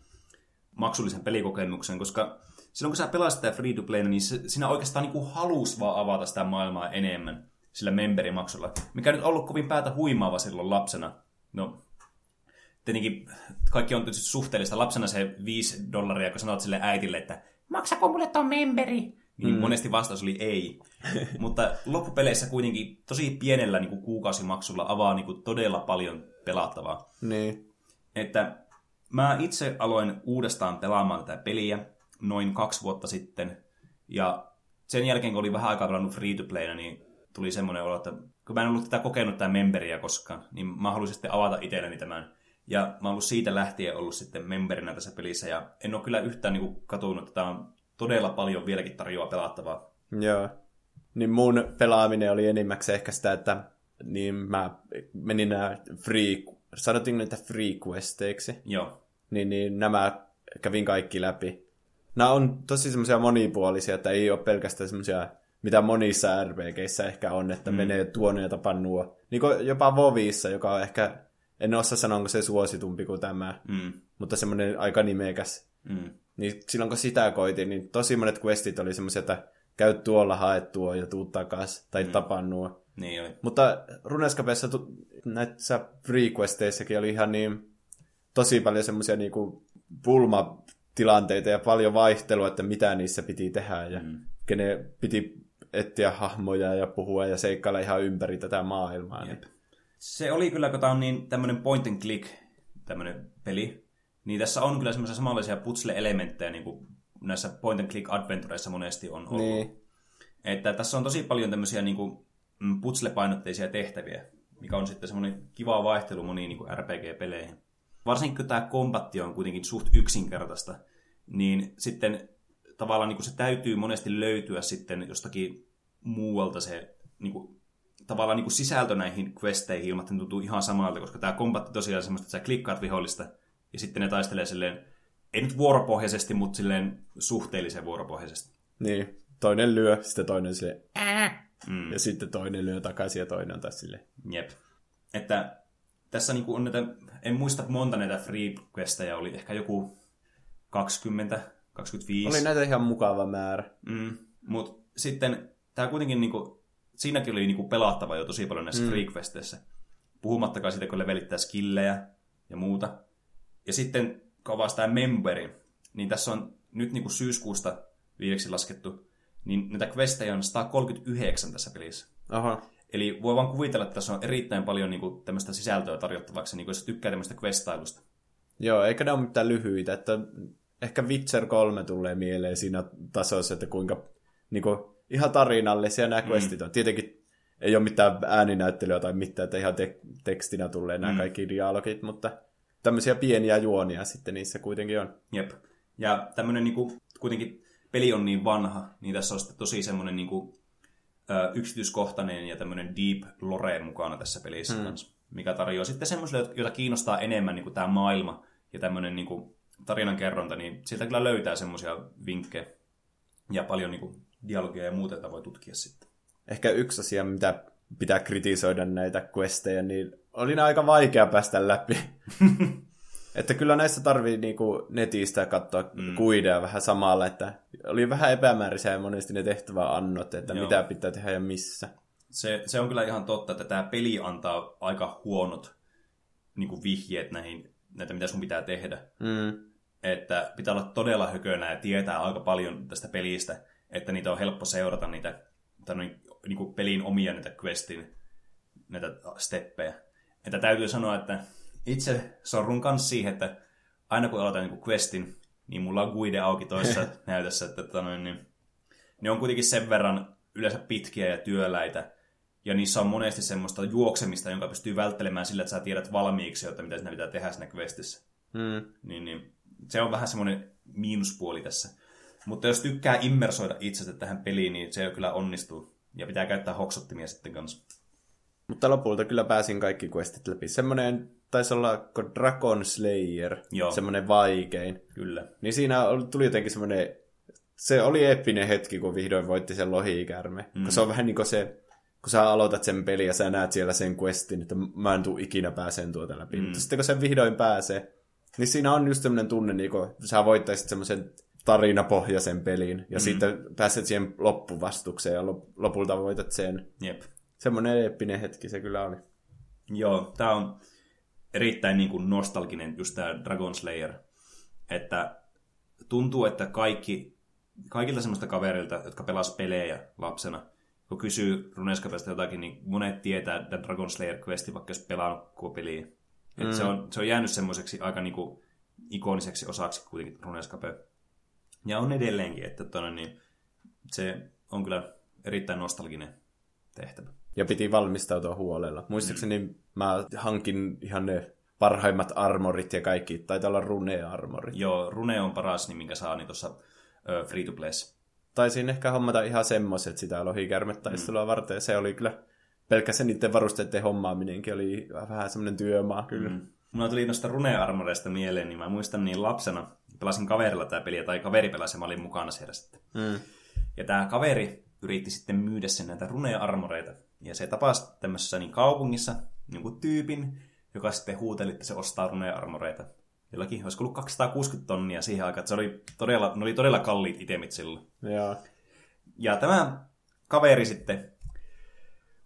[SPEAKER 1] maksullisen pelikokemuksen, koska silloin kun sä pelasit sitä free to play, niin se, sinä oikeastaan niin kuin halus vaan avata sitä maailmaa enemmän sillä memberimaksulla, mikä nyt ollut kovin päätä huimaava silloin lapsena. No, tietenkin kaikki on tietysti suhteellista. Lapsena se 5 dollaria, kun sanot sille äitille, että maksako mulle ton memberi? Niin mm. monesti vastaus oli ei. Mutta loppupeleissä kuitenkin tosi pienellä niin kuin kuukausimaksulla avaa niin kuin todella paljon pelattavaa.
[SPEAKER 2] Niin.
[SPEAKER 1] Että mä itse aloin uudestaan pelaamaan tätä peliä noin kaksi vuotta sitten. Ja sen jälkeen, kun oli vähän aikaa pelannut free to playna, niin tuli semmoinen olo, että kun mä en ollut tätä kokenut tätä memberiä koskaan, niin mä haluaisin sitten avata itselleni tämän. Ja mä oon ollut siitä lähtien ollut sitten memberinä tässä pelissä, ja en ole kyllä yhtään niin kuin, katunut, että tämä on todella paljon vieläkin tarjoaa pelattavaa.
[SPEAKER 2] Joo. Niin mun pelaaminen oli enimmäkseen ehkä sitä, että niin mä menin nämä free, sanottiin niitä free questeiksi.
[SPEAKER 1] Joo.
[SPEAKER 2] Niin, niin nämä kävin kaikki läpi. Nämä on tosi semmoisia monipuolisia, että ei ole pelkästään semmoisia, mitä monissa RPGissä ehkä on, että mm. menee tuonne ja tapannua. Niin kuin jopa Vovissa, joka on ehkä, en osaa sanoa, onko se suositumpi kuin tämä, mm. mutta semmoinen aika nimekäs. Mm. Niin silloin kun sitä koitin, niin tosi monet questit oli semmoisia, että käy tuolla, hae tuo ja tuu takas, tai mm. tapannua.
[SPEAKER 1] Niin oli.
[SPEAKER 2] Mutta Runescapeissa näissä frequesteissäkin oli ihan niin tosi paljon semmoisia niinku pulmatilanteita ja paljon vaihtelua, että mitä niissä piti tehdä ja mm. kenen piti etsiä hahmoja ja puhua ja seikkailla ihan ympäri tätä maailmaa. Niin.
[SPEAKER 1] Se oli kyllä, kun tämä on niin tämmöinen point and click tämmöinen peli, niin tässä on kyllä semmoisia samanlaisia putsle-elementtejä, niin kuin näissä point and click adventureissa monesti on ollut.
[SPEAKER 2] Niin.
[SPEAKER 1] Että tässä on tosi paljon tämmöisiä niin kuin, mm, putsle-painotteisia tehtäviä, mikä on sitten semmoinen kiva vaihtelu moniin niin RPG-peleihin. Varsinkin kun tämä kombatti on kuitenkin suht yksinkertaista, niin sitten tavallaan niin kuin se täytyy monesti löytyä sitten jostakin muualta se niin kuin, tavallaan niin kuin sisältö näihin questeihin ilman, että ne tuntuu ihan samalta, koska tämä kombatti tosiaan semmoista, että sä klikkaat vihollista ja sitten ne taistelee silleen, ei nyt vuoropohjaisesti, mutta silleen suhteellisen vuoropohjaisesti.
[SPEAKER 2] niin. Toinen lyö, sitten toinen sille mm. ja sitten toinen lyö takaisin ja toinen on taas sille
[SPEAKER 1] Jep. Että tässä niinku on näitä, en muista monta näitä free questeja oli, ehkä joku 20, 25.
[SPEAKER 2] Oli näitä ihan mukava määrä.
[SPEAKER 1] Mm, Mutta sitten tämä kuitenkin, niinku, siinäkin oli niinku pelattava jo tosi paljon näissä mm. free questeissä. Puhumattakaan siitä, kun levelittää skillejä ja muuta. Ja sitten kun avasi tämä memberi, niin tässä on nyt niinku syyskuusta viideksi laskettu, niin näitä questejä on 139 tässä pelissä.
[SPEAKER 2] Aha.
[SPEAKER 1] Eli voi vaan kuvitella, että tässä on erittäin paljon niinku, tämmöistä sisältöä tarjottavaksi, niinku, jos tykkää tämmöistä questailusta.
[SPEAKER 2] Joo, eikä ne ole mitään lyhyitä, että ehkä Witcher 3 tulee mieleen siinä tasossa, että kuinka niin kuin, ihan tarinallisia nämä questit on. Tietenkin ei ole mitään ääninäyttelyä tai mitään, että ihan te- tekstinä tulee nämä mm. kaikki dialogit, mutta tämmöisiä pieniä juonia sitten niissä kuitenkin on.
[SPEAKER 1] Jep. Ja tämmöinen niinku, kuitenkin peli on niin vanha, niin tässä on sitten tosi semmoinen niinku, ö, yksityiskohtainen ja tämmöinen deep lore mukana tässä pelissä hmm. kanssa, mikä tarjoaa sitten semmoisille, joita kiinnostaa enemmän niinku tämä maailma ja tämmöinen niinku, tarinankerronta, niin sieltä kyllä löytää semmoisia vinkkejä ja paljon niinku, dialogia ja muuta, jota voi tutkia sitten.
[SPEAKER 2] Ehkä yksi asia, mitä pitää kritisoida näitä questeja, niin oli aika vaikea päästä läpi. että kyllä näissä tarvii niinku netistä katsoa mm. kuidea vähän samalla, että oli vähän epämääräisiä monesti ne tehtäväannot, että
[SPEAKER 1] Joo.
[SPEAKER 2] mitä pitää tehdä ja missä.
[SPEAKER 1] Se, se on kyllä ihan totta, että tämä peli antaa aika huonot niin kuin vihjeet näihin, näitä, mitä sun pitää tehdä.
[SPEAKER 2] Mm.
[SPEAKER 1] Että pitää olla todella hökönä ja tietää aika paljon tästä pelistä, että niitä on helppo seurata niitä tai niin, niin kuin pelin omia näitä questin näitä steppejä. Että täytyy sanoa, että itse sorrun kanssa siihen, että aina kun aloitan niin questin, niin mulla on guide auki toisessa näytössä, että tota noin, niin, ne on kuitenkin sen verran yleensä pitkiä ja työläitä, ja niissä on monesti semmoista juoksemista, jonka pystyy välttelemään sillä, että sä tiedät valmiiksi, että mitä sinä pitää tehdä siinä questissä.
[SPEAKER 2] Mm.
[SPEAKER 1] Niin, niin, se on vähän semmoinen miinuspuoli tässä. Mutta jos tykkää immersoida itsestä tähän peliin, niin se kyllä onnistuu. Ja pitää käyttää hoksottimia sitten kanssa.
[SPEAKER 2] Mutta lopulta kyllä pääsin kaikki questit läpi. Semmoinen taisi olla Dragon Slayer,
[SPEAKER 1] Joo.
[SPEAKER 2] semmoinen vaikein.
[SPEAKER 1] Kyllä.
[SPEAKER 2] Niin siinä tuli jotenkin semmoinen, se oli eeppinen hetki, kun vihdoin voitti sen lohikärme. Mm. Kun se on vähän niin kuin se, kun sä aloitat sen pelin ja sä näet siellä sen questin, että mä en tuu ikinä pääseen tuota läpi. Mm. Mutta sitten kun sen vihdoin pääsee, niin siinä on just semmoinen tunne, niin kuin sä voittaisit semmoisen tarinapohjaisen pelin, ja mm. sitten pääset siihen loppuvastukseen, ja lop- lopulta voitat sen.
[SPEAKER 1] Jep.
[SPEAKER 2] Semmoinen eeppinen hetki se kyllä oli.
[SPEAKER 1] Joo, tämä on erittäin niin kuin nostalginen just tämä Dragon Slayer. Että tuntuu, että kaikki, kaikilta semmoista kaverilta, jotka pelas pelejä lapsena, kun kysyy Runescapesta jotakin, niin monet tietää tämän Dragon Slayer questin, vaikka jos pelannut koko peliä. Mm. Se, on, se on jäänyt semmoiseksi aika niin kuin ikoniseksi osaksi kuitenkin Runescape. Ja on edelleenkin, että tonne, niin se on kyllä erittäin nostalginen tehtävä.
[SPEAKER 2] Ja piti valmistautua huolella. Muistaakseni mm. mä hankin ihan ne parhaimmat armorit ja kaikki. Taitaa olla rune-armorit.
[SPEAKER 1] Joo, Rune on paras, niin minkä saa niin tuossa free to plays.
[SPEAKER 2] Taisin ehkä hommata ihan semmoiset sitä lohikärmetaistelua mm. varten. Se oli kyllä, pelkkä se niiden varusteiden hommaaminenkin oli vähän semmoinen työmaa kyllä. Mm.
[SPEAKER 1] Mulla tuli noista Rune-armoreista mieleen, niin mä muistan niin lapsena, pelasin kaverilla tämä peliä, tai kaveri pelasi mä olin mukana siellä sitten.
[SPEAKER 2] Mm.
[SPEAKER 1] Ja tämä kaveri yritti sitten myydä sen näitä Rune-armoreita. Ja se tapasi tämmöisessä niin kaupungissa jonkun tyypin, joka sitten huuteli, että se ostaa Rune-armoreita. Jollakin olisi ollut 260 tonnia siihen aikaan, että se oli todella, ne oli todella kalliit itemit silloin.
[SPEAKER 2] Joo.
[SPEAKER 1] Ja tämä kaveri sitten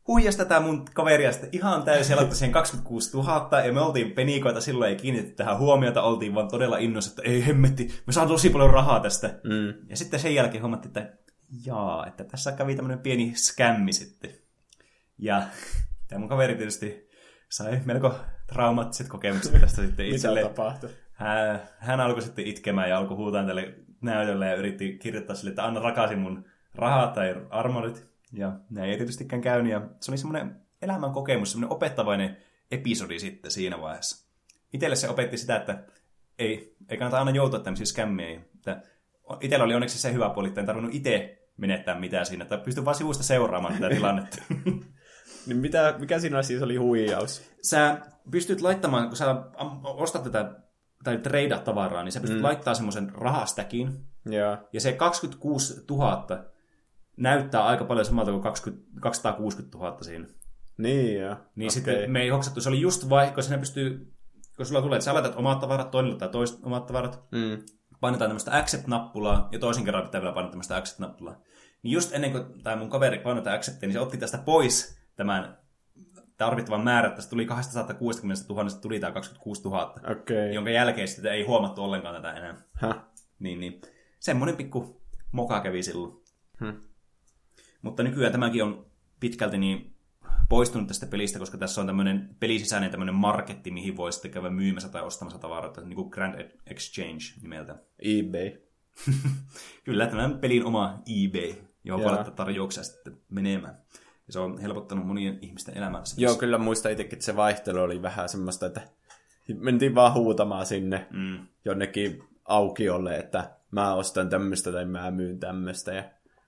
[SPEAKER 1] huijas tätä mun kaveria sitten ihan täysin, laittoi siihen 26 000, ja me oltiin penikoita, silloin ei kiinnitetty tähän huomiota, oltiin vaan todella innossa, että ei hemmetti, me saan tosi paljon rahaa tästä. Mm. Ja sitten sen jälkeen huomattiin, että jaa, että tässä kävi tämmöinen pieni skämmi sitten. Ja tämä mun kaveri tietysti sai melko traumaattiset kokemukset tästä sitten itselleen.
[SPEAKER 2] Mitä tapahtui?
[SPEAKER 1] Hän, hän alkoi sitten itkemään ja alkoi huutaa tälle näytölle ja yritti kirjoittaa sille, että anna rakaisin mun rahat tai armorit. Ja näin ei tietystikään käynyt. Ja se oli semmoinen elämän kokemus, semmoinen opettavainen episodi sitten siinä vaiheessa. Itelle se opetti sitä, että ei, ei kannata aina joutua tämmöisiin skämmeihin. Että itsellä oli onneksi se hyvä puoli, että en tarvinnut itse menettää mitään siinä, että pystyn vaan sivusta seuraamaan tätä tilannetta.
[SPEAKER 2] Niin mitä, mikä siinä siis oli huijaus?
[SPEAKER 1] sä pystyt laittamaan, kun sä ostat tätä tai treidat tavaraa, niin sä pystyt mm. laittamaan semmoisen rahastäkin,
[SPEAKER 2] Joo.
[SPEAKER 1] ja se 26 000 näyttää aika paljon samalta kuin 20, 260 000 siinä.
[SPEAKER 2] Niin joo.
[SPEAKER 1] Niin okay. sitten me ei hoksattu, se oli just vai, kun sinne pystyy, kun sulla tulee, että sä laitat omat tavarat, toinen laittaa toiset omat tavarat,
[SPEAKER 2] Mm.
[SPEAKER 1] painetaan tämmöistä accept-nappulaa, ja toisen kerran pitää vielä painaa tämmöistä accept-nappulaa. Niin just ennen kuin tämä mun kaveri painoi tätä acceptia, niin se otti tästä pois tämän tarvittavan määrän, että tuli 260 000, tuli tämä 26 000,
[SPEAKER 2] Okei.
[SPEAKER 1] jonka jälkeen sitten ei huomattu ollenkaan tätä enää.
[SPEAKER 2] Häh.
[SPEAKER 1] Niin, niin. Semmoinen pikku moka kävi silloin.
[SPEAKER 2] Hmm.
[SPEAKER 1] Mutta nykyään tämäkin on pitkälti niin poistunut tästä pelistä, koska tässä on tämmöinen pelisisäinen tämmöinen marketti, mihin voi sitten käydä myymässä tai ostamassa tavaroita, niin kuin Grand Exchange nimeltä.
[SPEAKER 2] eBay.
[SPEAKER 1] Kyllä, tämän pelin oma eBay, johon voi laittaa tarjouksia sitten menemään. Ja se on helpottanut monien ihmisten elämää.
[SPEAKER 2] Joo, kyllä muista itsekin, että se vaihtelu oli vähän semmoista, että mentiin vaan huutamaan sinne
[SPEAKER 1] Mm.
[SPEAKER 2] jonnekin aukiolle, että mä ostan tämmöistä tai mä myyn tämmöistä. Ja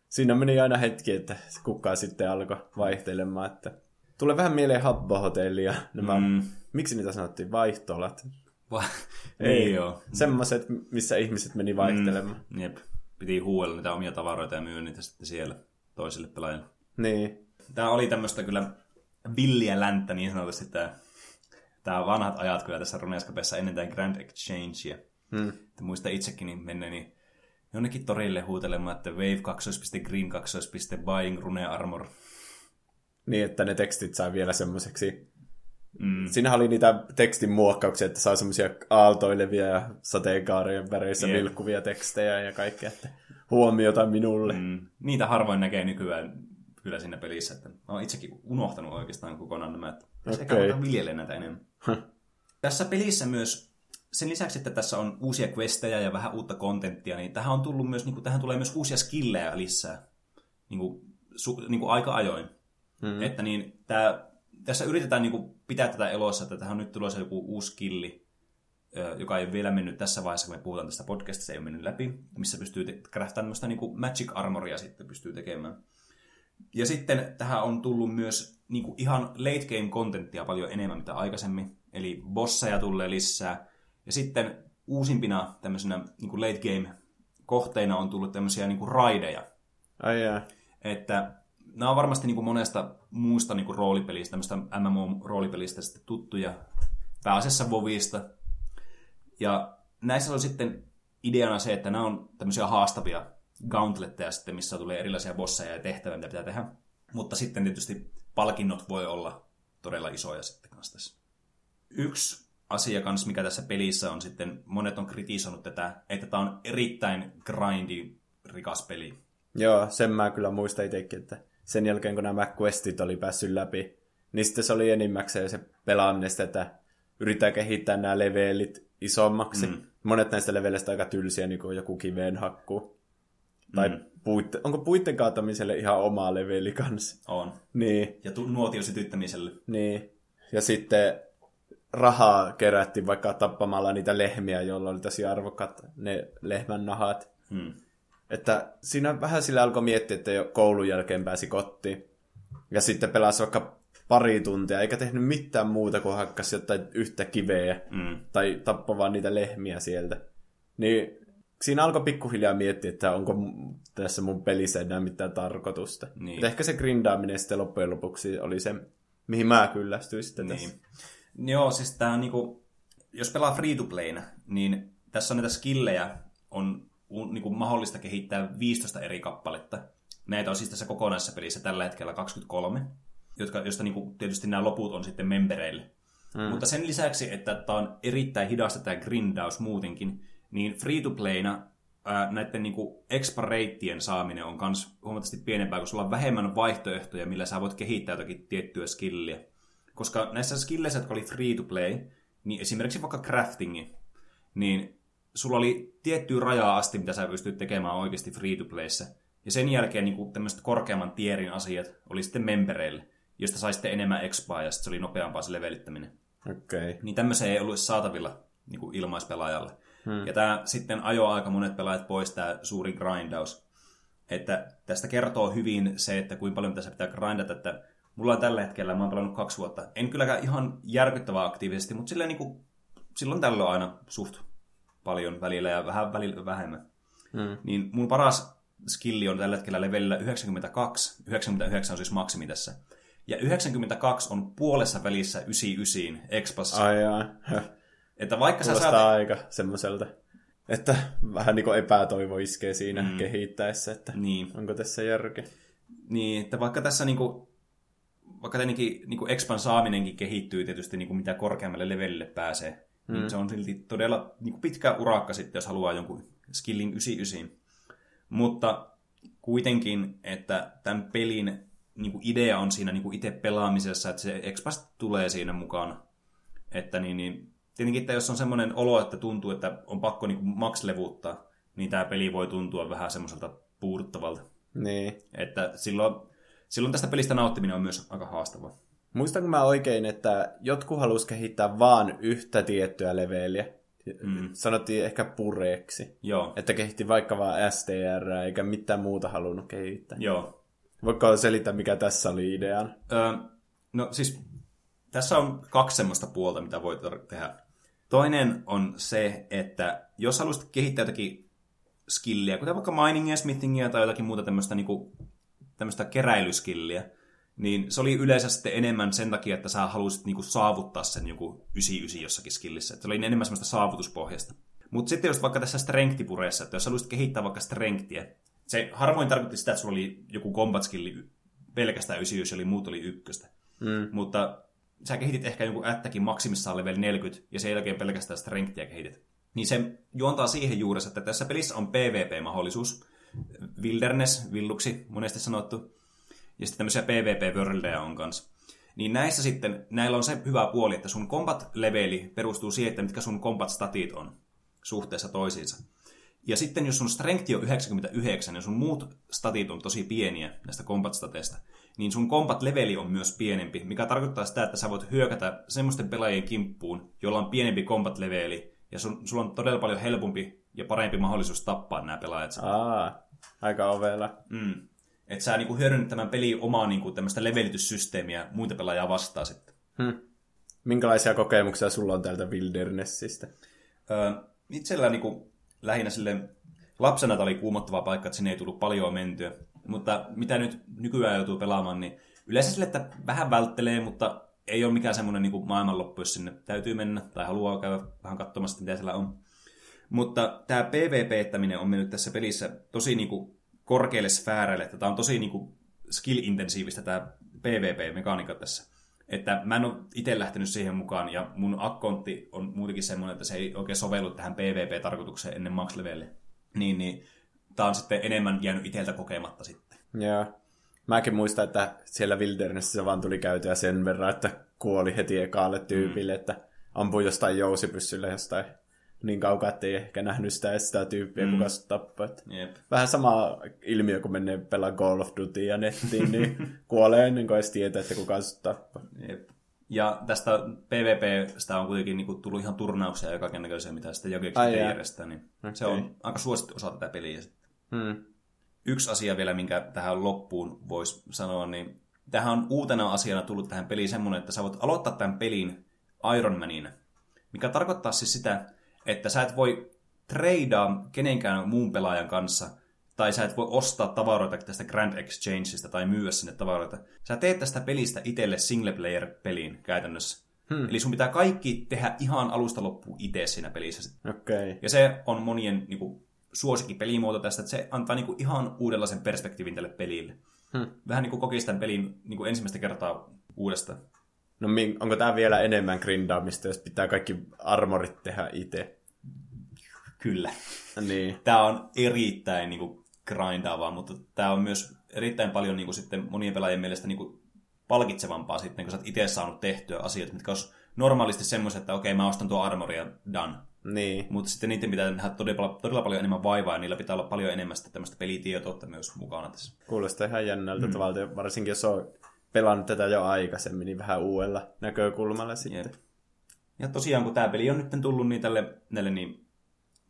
[SPEAKER 2] siinä meni aina hetki, että kukaan sitten alkoi vaihtelemaan. Että... Tulee vähän mieleen Habbo-hotelli ja nämä,
[SPEAKER 1] Mm.
[SPEAKER 2] mm. miksi niitä sanottiin, vaihtolat?
[SPEAKER 1] Va- niin joo.
[SPEAKER 2] Semmoiset, missä ihmiset meni vaihtelemaan.
[SPEAKER 1] Mm. Jep. Piti huuella niitä omia tavaroita ja myydä niitä sitten siellä toisille pelaajille.
[SPEAKER 2] Niin.
[SPEAKER 1] Tämä oli tämmöistä kyllä villiä länttä niin sanotusti tämä, tämä vanhat ajat kyllä tässä Runescapessa ennen tämän Grand Exchangea.
[SPEAKER 2] Hmm.
[SPEAKER 1] Että muista itsekin niin menneeni jonnekin torille huutelemaan, että wave 2. green 2. buying rune armor.
[SPEAKER 2] Niin, että ne tekstit saa vielä semmoiseksi
[SPEAKER 1] Mm.
[SPEAKER 2] Siinähän oli niitä tekstin muokkauksia, että saa semmoisia aaltoilevia ja sateenkaarien väreissä
[SPEAKER 1] Jep.
[SPEAKER 2] vilkkuvia tekstejä ja kaikkea, että huomiota minulle. Mm.
[SPEAKER 1] Niitä harvoin näkee nykyään kyllä siinä pelissä. Että mä oon itsekin unohtanut oikeastaan kokonaan nämä, että okay.
[SPEAKER 2] Okei.
[SPEAKER 1] ehkä viljelee näitä enemmän. Tässä pelissä myös, sen lisäksi, että tässä on uusia questejä ja vähän uutta kontenttia, niin tähän on tullut myös, niin kuin, tähän tulee myös uusia skillejä lisää niin kuin, su, niin kuin aika ajoin. Mm. Että niin, tää, tässä yritetään niin kuin, pitää tätä elossa, että tähän on nyt tulossa joku uusi skilli, joka ei ole vielä mennyt tässä vaiheessa, kun me puhutaan tästä podcastista, se ei ole mennyt läpi, missä pystyy te- tämmöistä niin kuin magic armoria sitten pystyy tekemään. Ja sitten tähän on tullut myös niin kuin ihan late game contenttia paljon enemmän mitä aikaisemmin. Eli bosseja tulee lisää. Ja sitten uusimpina tämmöisenä niin kuin late game kohteina on tullut tämmöisiä niin kuin raideja.
[SPEAKER 2] Ai jaa.
[SPEAKER 1] Että nämä on varmasti niin kuin monesta muusta niin kuin roolipelistä, tämmöistä MMO-roolipelistä sitten tuttuja. Pääasiassa Vovista. Ja näissä on sitten ideana se, että nämä on tämmöisiä haastavia gauntletteja sitten, missä tulee erilaisia bosseja ja tehtäviä, mitä pitää tehdä. Mutta sitten tietysti palkinnot voi olla todella isoja sitten kanssa tässä. Yksi asia kanssa, mikä tässä pelissä on sitten, monet on kritisoinut tätä, että tämä on erittäin grindy, rikas peli.
[SPEAKER 2] Joo, sen mä kyllä muistan itsekin, että sen jälkeen kun nämä questit oli päässyt läpi, niin sitten se oli enimmäkseen se pelaaminen sitä, että yrittää kehittää nämä levelit isommaksi. Mm. Monet näistä leveleistä aika tylsiä, niin kuin joku kiveen hakku. Tai
[SPEAKER 1] Mm.
[SPEAKER 2] puitte, onko puitten kaatamiselle ihan oma leveli kanssa?
[SPEAKER 1] On.
[SPEAKER 2] Niin,
[SPEAKER 1] Ja tu- nuotion sytyttämiselle.
[SPEAKER 2] niin. Ja sitten rahaa kerättiin vaikka tappamalla niitä lehmiä, joilla oli tosi arvokkaat ne lehmän nahat.
[SPEAKER 1] Hmm.
[SPEAKER 2] Että siinä vähän sillä alkoi miettiä, että jo koulun jälkeen pääsi kotiin. Ja sitten pelasi vaikka pari tuntia, eikä tehnyt mitään muuta kuin hakkas jotain yhtä kiveä.
[SPEAKER 1] Mm.
[SPEAKER 2] Tai tappoi vaan niitä lehmiä sieltä. Niin siinä alkoi pikkuhiljaa miettiä, että onko tässä mun pelissä enää mitään tarkoitusta.
[SPEAKER 1] Niin.
[SPEAKER 2] Ehkä se grindaaminen sitten loppujen lopuksi oli se, mihin mä kyllästyin sitten
[SPEAKER 1] Niin.
[SPEAKER 2] tässä.
[SPEAKER 1] Joo, siis tää on niinku, jos pelaa free to playna, niin tässä on näitä skillejä, on niinku mahdollista kehittää 15 eri kappaletta. Näitä on siis tässä kokonaisessa pelissä tällä hetkellä 23. jotka, josta niin kuin, tietysti nämä loput on sitten membereille. Mm. Mutta sen lisäksi, että tämä on erittäin hidasta tämä grindaus muutenkin, niin free-to-playna ää, näiden niin kuin expa-reittien saaminen on myös huomattavasti pienempää, kun sulla on vähemmän vaihtoehtoja, millä sä voit kehittää jotakin tiettyä skilliä. Koska näissä skilleissä, jotka oli free-to-play, niin esimerkiksi vaikka craftingi, niin sulla oli tiettyä rajaa asti, mitä sä pystyt tekemään oikeasti free-to-playssä. Ja sen jälkeen niin tämmöiset korkeamman tierin asiat oli sitten membereille, josta sai sitten enemmän expaa ja sitten se oli nopeampaa se levelittäminen.
[SPEAKER 2] Okei. Okay.
[SPEAKER 1] Niin tämmöisiä ei ollut saatavilla niin kuin ilmaispelaajalle. Hmm. Ja tämä sitten ajoi aika monet pelaajat pois, tämä suuri grindaus. Että tästä kertoo hyvin se, että kuinka paljon tässä pitää grindata, että mulla on tällä hetkellä, mä oon pelannut kaksi vuotta. En kylläkään ihan järkyttävää aktiivisesti, mutta silleen niin kuin, silloin tällöin aina suht paljon välillä ja vähän välillä vähemmän. Hmm. Niin mun paras skilli on tällä hetkellä levelillä 92. 99 on siis maksimi tässä. Ja 92 on puolessa välissä 99 Expassa.
[SPEAKER 2] Ai.
[SPEAKER 1] Että vaikka
[SPEAKER 2] Kuulostaa
[SPEAKER 1] sä saat...
[SPEAKER 2] aika semmoiselta, että vähän niin kuin epätoivo iskee siinä mm. kehittäessä, että
[SPEAKER 1] Niin.
[SPEAKER 2] onko tässä järkeä.
[SPEAKER 1] Niin, että vaikka tässä niinku, vaikka tietenkin niinku Expan saaminenkin kehittyy tietysti niinku mitä korkeammalle levelille pääsee, mm. niin se on silti todella niinku pitkä urakka sitten, jos haluaa jonkun skillin 99. Mutta kuitenkin, että tämän pelin niinku idea on siinä niinku itse pelaamisessa, että se Expas tulee siinä mukana. Että niin, niin tietenkin, että jos on semmoinen olo, että tuntuu, että on pakko niin max-levuuttaa, niin tämä peli voi tuntua vähän semmoiselta puuduttavalta.
[SPEAKER 2] Niin.
[SPEAKER 1] Että silloin, silloin tästä pelistä nauttiminen on myös aika haastavaa.
[SPEAKER 2] Muistanko mä oikein, että jotkut halusi kehittää vaan yhtä tiettyä leveliä? Mm. Sanottiin ehkä pureeksi.
[SPEAKER 1] Joo.
[SPEAKER 2] Että kehitti vaikka vaan STR, eikä mitään muuta halunnut kehittää.
[SPEAKER 1] Joo.
[SPEAKER 2] Voitko selittää, mikä tässä oli idean?
[SPEAKER 1] Öö, no siis tässä on kaksi semmoista puolta, mitä voi tehdä. Toinen on se, että jos haluaisit kehittää jotakin skilliä, kuten vaikka miningia, smithingia tai jotakin muuta tämmöistä, niin kuin, tämmöistä keräilyskilliä, niin se oli yleensä sitten enemmän sen takia, että sä haluaisit niin kuin, saavuttaa sen joku 99 jossakin skillissä. Että se oli enemmän semmoista saavutuspohjasta. Mutta sitten just vaikka tässä strength-pureessa, että jos haluaisit kehittää vaikka strengthia, se harvoin tarkoitti sitä, että sulla oli joku combat skilli pelkästään 99, eli muut oli ykköstä. Mm. Mutta sä kehitit ehkä jonkun ättäkin maksimissaan level 40, ja sen jälkeen pelkästään strengthia kehitit. Niin se juontaa siihen juuressa, että tässä pelissä on PvP-mahdollisuus, wilderness, villuksi monesti sanottu, ja sitten tämmöisiä PvP-worldeja on kanssa. Niin näissä sitten, näillä on se hyvä puoli, että sun combat-leveli perustuu siihen, että mitkä sun combat-statit on suhteessa toisiinsa. Ja sitten jos sun strength on 99 ja sun muut statit on tosi pieniä näistä combat-stateista, niin sun combat-leveli on myös pienempi, mikä tarkoittaa sitä, että sä voit hyökätä semmoisten pelaajien kimppuun, jolla on pienempi combat-leveli, ja sun, sulla on todella paljon helpompi ja parempi mahdollisuus tappaa nämä pelaajat.
[SPEAKER 2] Aa, aika ovella.
[SPEAKER 1] Mm. Että sä niinku hyödynnät tämän pelin omaa niinku tämmöistä levelityssysteemiä muita pelaajia vastaan sitten.
[SPEAKER 2] Hmm. Minkälaisia kokemuksia sulla on täältä Wildernessistä?
[SPEAKER 1] Öö, itsellä niinku lähinnä sille lapsena tämä oli kuumottava paikka, että sinne ei tullut paljon mentyä. Mutta mitä nyt nykyään joutuu pelaamaan, niin yleensä sille, että vähän välttelee, mutta ei ole mikään semmoinen niin maailmanloppu, jos sinne täytyy mennä tai haluaa käydä vähän katsomassa, mitä siellä on. Mutta tämä PvP-täminen on mennyt tässä pelissä tosi niin kuin korkealle sfääreille, että tämä on tosi niin kuin skill-intensiivistä tämä PvP-mekaniikka tässä. Että mä en ole itse lähtenyt siihen mukaan, ja mun akkontti on muutenkin semmoinen, että se ei oikein sovellu tähän PvP-tarkoitukseen ennen max levelle. Niin, niin tää on sitten enemmän jäänyt itseltä kokematta sitten.
[SPEAKER 2] Joo. Mäkin muistan, että siellä Wildernessissä vaan tuli käytyä sen verran, että kuoli heti ekaalle tyypille, mm. että ampui jostain jousipyssyllä jostain niin kaukaa, että ei ehkä nähnyt sitä, sitä tyyppiä, mm. kuka se tappoi.
[SPEAKER 1] Jep.
[SPEAKER 2] Vähän sama ilmiö, kun menee pelaa Call of Duty ja nettiin, niin kuolee ennen kuin edes tietää, että kuka se tappoi.
[SPEAKER 1] Jep. Ja tästä PvPstä on kuitenkin niin kuin, tullut ihan turnauksia ja kaikenlaisia, mitä sitten jokin järjestää, niin okay. se on aika suosittu osa tätä peliä.
[SPEAKER 2] Hmm.
[SPEAKER 1] Yksi asia vielä, minkä tähän loppuun voisi sanoa, niin tähän on uutena asiana tullut tähän peliin semmoinen, että sä voit aloittaa tämän pelin Iron Manina, mikä tarkoittaa siis sitä, että sä et voi treidaa kenenkään muun pelaajan kanssa, tai sä et voi ostaa tavaroita tästä Grand Exchangeista tai myyä sinne tavaroita. Sä teet tästä pelistä itselle single player pelin käytännössä. Hmm. Eli sun pitää kaikki tehdä ihan alusta loppuun itse siinä pelissä.
[SPEAKER 2] Okay.
[SPEAKER 1] Ja se on monien niin kuin, suosikki pelimuoto tästä, että se antaa niin kuin, ihan uudenlaisen perspektiivin tälle pelille. Hmm. Vähän niin kuin kokisi tämän pelin niin kuin ensimmäistä kertaa uudestaan.
[SPEAKER 2] No onko tämä vielä enemmän grindaamista, jos pitää kaikki armorit tehdä itse?
[SPEAKER 1] Kyllä.
[SPEAKER 2] Niin.
[SPEAKER 1] Tämä on erittäin niin kuin, grindaavaa, mutta tämä on myös erittäin paljon niin kuin, sitten monien pelaajien mielestä niin kuin, palkitsevampaa sitten, kun sä oot itse saanut tehtyä asioita, mitkä olisi normaalisti semmoiset, että okei, mä ostan tuo armoria, done.
[SPEAKER 2] Niin.
[SPEAKER 1] Mutta sitten niiden pitää tehdä todella, todella paljon enemmän vaivaa, ja niillä pitää olla paljon enemmän sitä tämmöistä pelitietoutta myös mukana tässä.
[SPEAKER 2] Kuulostaa ihan jännältä mm. tavalla, varsinkin jos on pelannut tätä jo aikaisemmin, niin vähän uudella näkökulmalla sitten. Jep.
[SPEAKER 1] Ja tosiaan, kun tämä peli on nyt tullut niin tälle, näille niin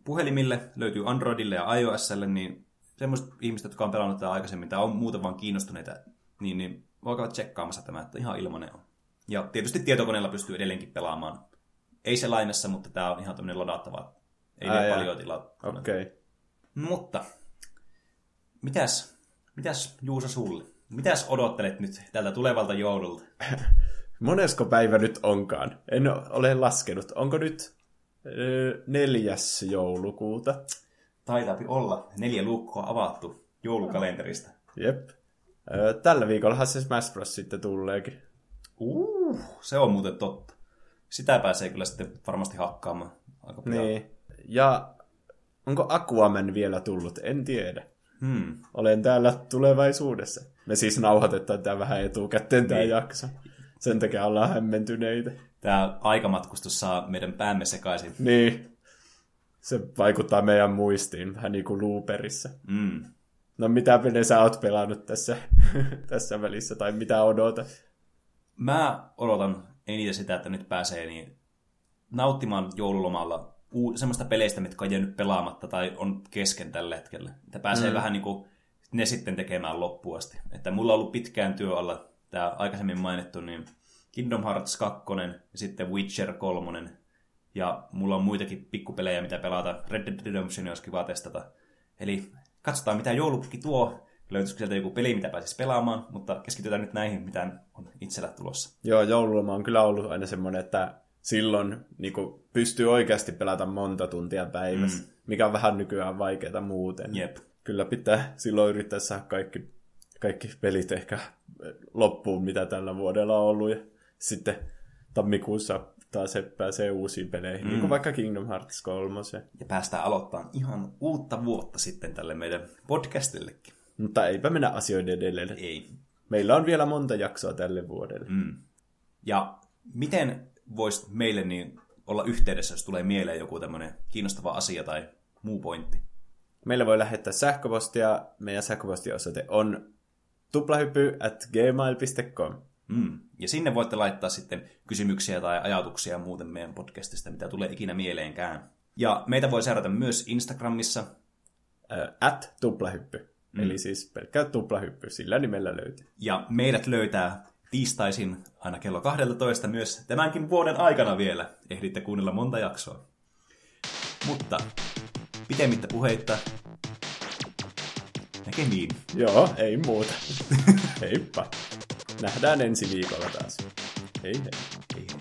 [SPEAKER 1] puhelimille, löytyy Androidille ja iOSlle, niin semmoiset ihmiset, jotka on pelannut tätä aikaisemmin tai on muuten vaan kiinnostuneita, niin, niin voikaa tsekkaamassa tämä, että ihan ilmanen on. Ja tietysti tietokoneella pystyy edelleenkin pelaamaan. Ei se lainassa, mutta tämä on ihan tämmöinen ladattava. Ei Ää, ole paljon tilaa.
[SPEAKER 2] Okei. Okay.
[SPEAKER 1] Mutta, mitäs, mitäs Juusa sulle? Mitäs odottelet nyt tältä tulevalta joululta?
[SPEAKER 2] Monesko päivä nyt onkaan? En ole laskenut. Onko nyt neljäs joulukuuta?
[SPEAKER 1] Taitaapi olla. Neljä lukkoa avattu joulukalenterista.
[SPEAKER 2] Jep. Tällä viikollahan se Smash Bros. sitten tulleekin.
[SPEAKER 1] Uh, se on muuten totta. Sitä pääsee kyllä sitten varmasti hakkaamaan aika pian.
[SPEAKER 2] Niin. Ja onko Aquaman vielä tullut? En tiedä.
[SPEAKER 1] Hmm.
[SPEAKER 2] Olen täällä tulevaisuudessa. Me siis nauhoitetaan tämä vähän etukäteen tämä niin. jakso. Sen takia ollaan hämmentyneitä.
[SPEAKER 1] Tämä aikamatkustus saa meidän päämme sekaisin.
[SPEAKER 2] Niin. Se vaikuttaa meidän muistiin vähän niin kuin Looperissa.
[SPEAKER 1] Mm.
[SPEAKER 2] No mitä pelejä sä oot pelannut tässä, tässä välissä, tai mitä odotat?
[SPEAKER 1] Mä odotan eniten sitä, että nyt pääsee niin nauttimaan joululomalla semmoista peleistä, mitkä on jäänyt pelaamatta tai on kesken tällä hetkellä. Että pääsee mm. vähän niin kuin ne sitten tekemään loppuasti. Että mulla on ollut pitkään työ alla tämä aikaisemmin mainittu, niin Kingdom Hearts 2 ja sitten Witcher 3. Ja mulla on muitakin pikkupelejä, mitä pelata. Red Dead Redemption olisi kiva testata. Eli katsotaan, mitä joulupukki tuo. Löytyisikö sieltä joku peli, mitä pääsisi pelaamaan, mutta keskitytään nyt näihin, mitä on itsellä tulossa.
[SPEAKER 2] Joo, joululoma on kyllä ollut aina semmoinen, että silloin niin kuin, pystyy oikeasti pelata monta tuntia päivässä, mm. mikä on vähän nykyään vaikeaa muuten.
[SPEAKER 1] Jep.
[SPEAKER 2] Kyllä pitää silloin yrittää saada kaikki, kaikki pelit ehkä loppuun, mitä tällä vuodella on ollut. Ja sitten tammikuussa taas se pääsee uusiin peleihin, mm. niin kuin vaikka Kingdom Hearts 3.
[SPEAKER 1] Ja päästään aloittamaan ihan uutta vuotta sitten tälle meidän podcastillekin.
[SPEAKER 2] Mutta eipä mennä asioiden edelleen.
[SPEAKER 1] Ei.
[SPEAKER 2] Meillä on vielä monta jaksoa tälle vuodelle.
[SPEAKER 1] Mm. Ja miten voisi meille niin olla yhteydessä, jos tulee mieleen joku tämmöinen kiinnostava asia tai muu pointti?
[SPEAKER 2] Meille voi lähettää sähköpostia. Meidän sähköpostiosoite on tuplahyppy at gmail.com.
[SPEAKER 1] Mm. Ja sinne voitte laittaa sitten kysymyksiä tai ajatuksia muuten meidän podcastista, mitä tulee ikinä mieleenkään. Ja meitä voi seurata myös Instagramissa.
[SPEAKER 2] Äh, at tuplahyppy. Mm. Eli siis pelkkää tuplahyppy, sillä nimellä löytyy.
[SPEAKER 1] Ja meidät löytää tiistaisin aina kello 12 myös tämänkin vuoden aikana vielä. Ehditte kuunnella monta jaksoa. Mutta pitemmittä puheitta näkemiin.
[SPEAKER 2] Joo, ei muuta. Heippa. Nähdään ensi viikolla taas. Hei hei. hei, hei.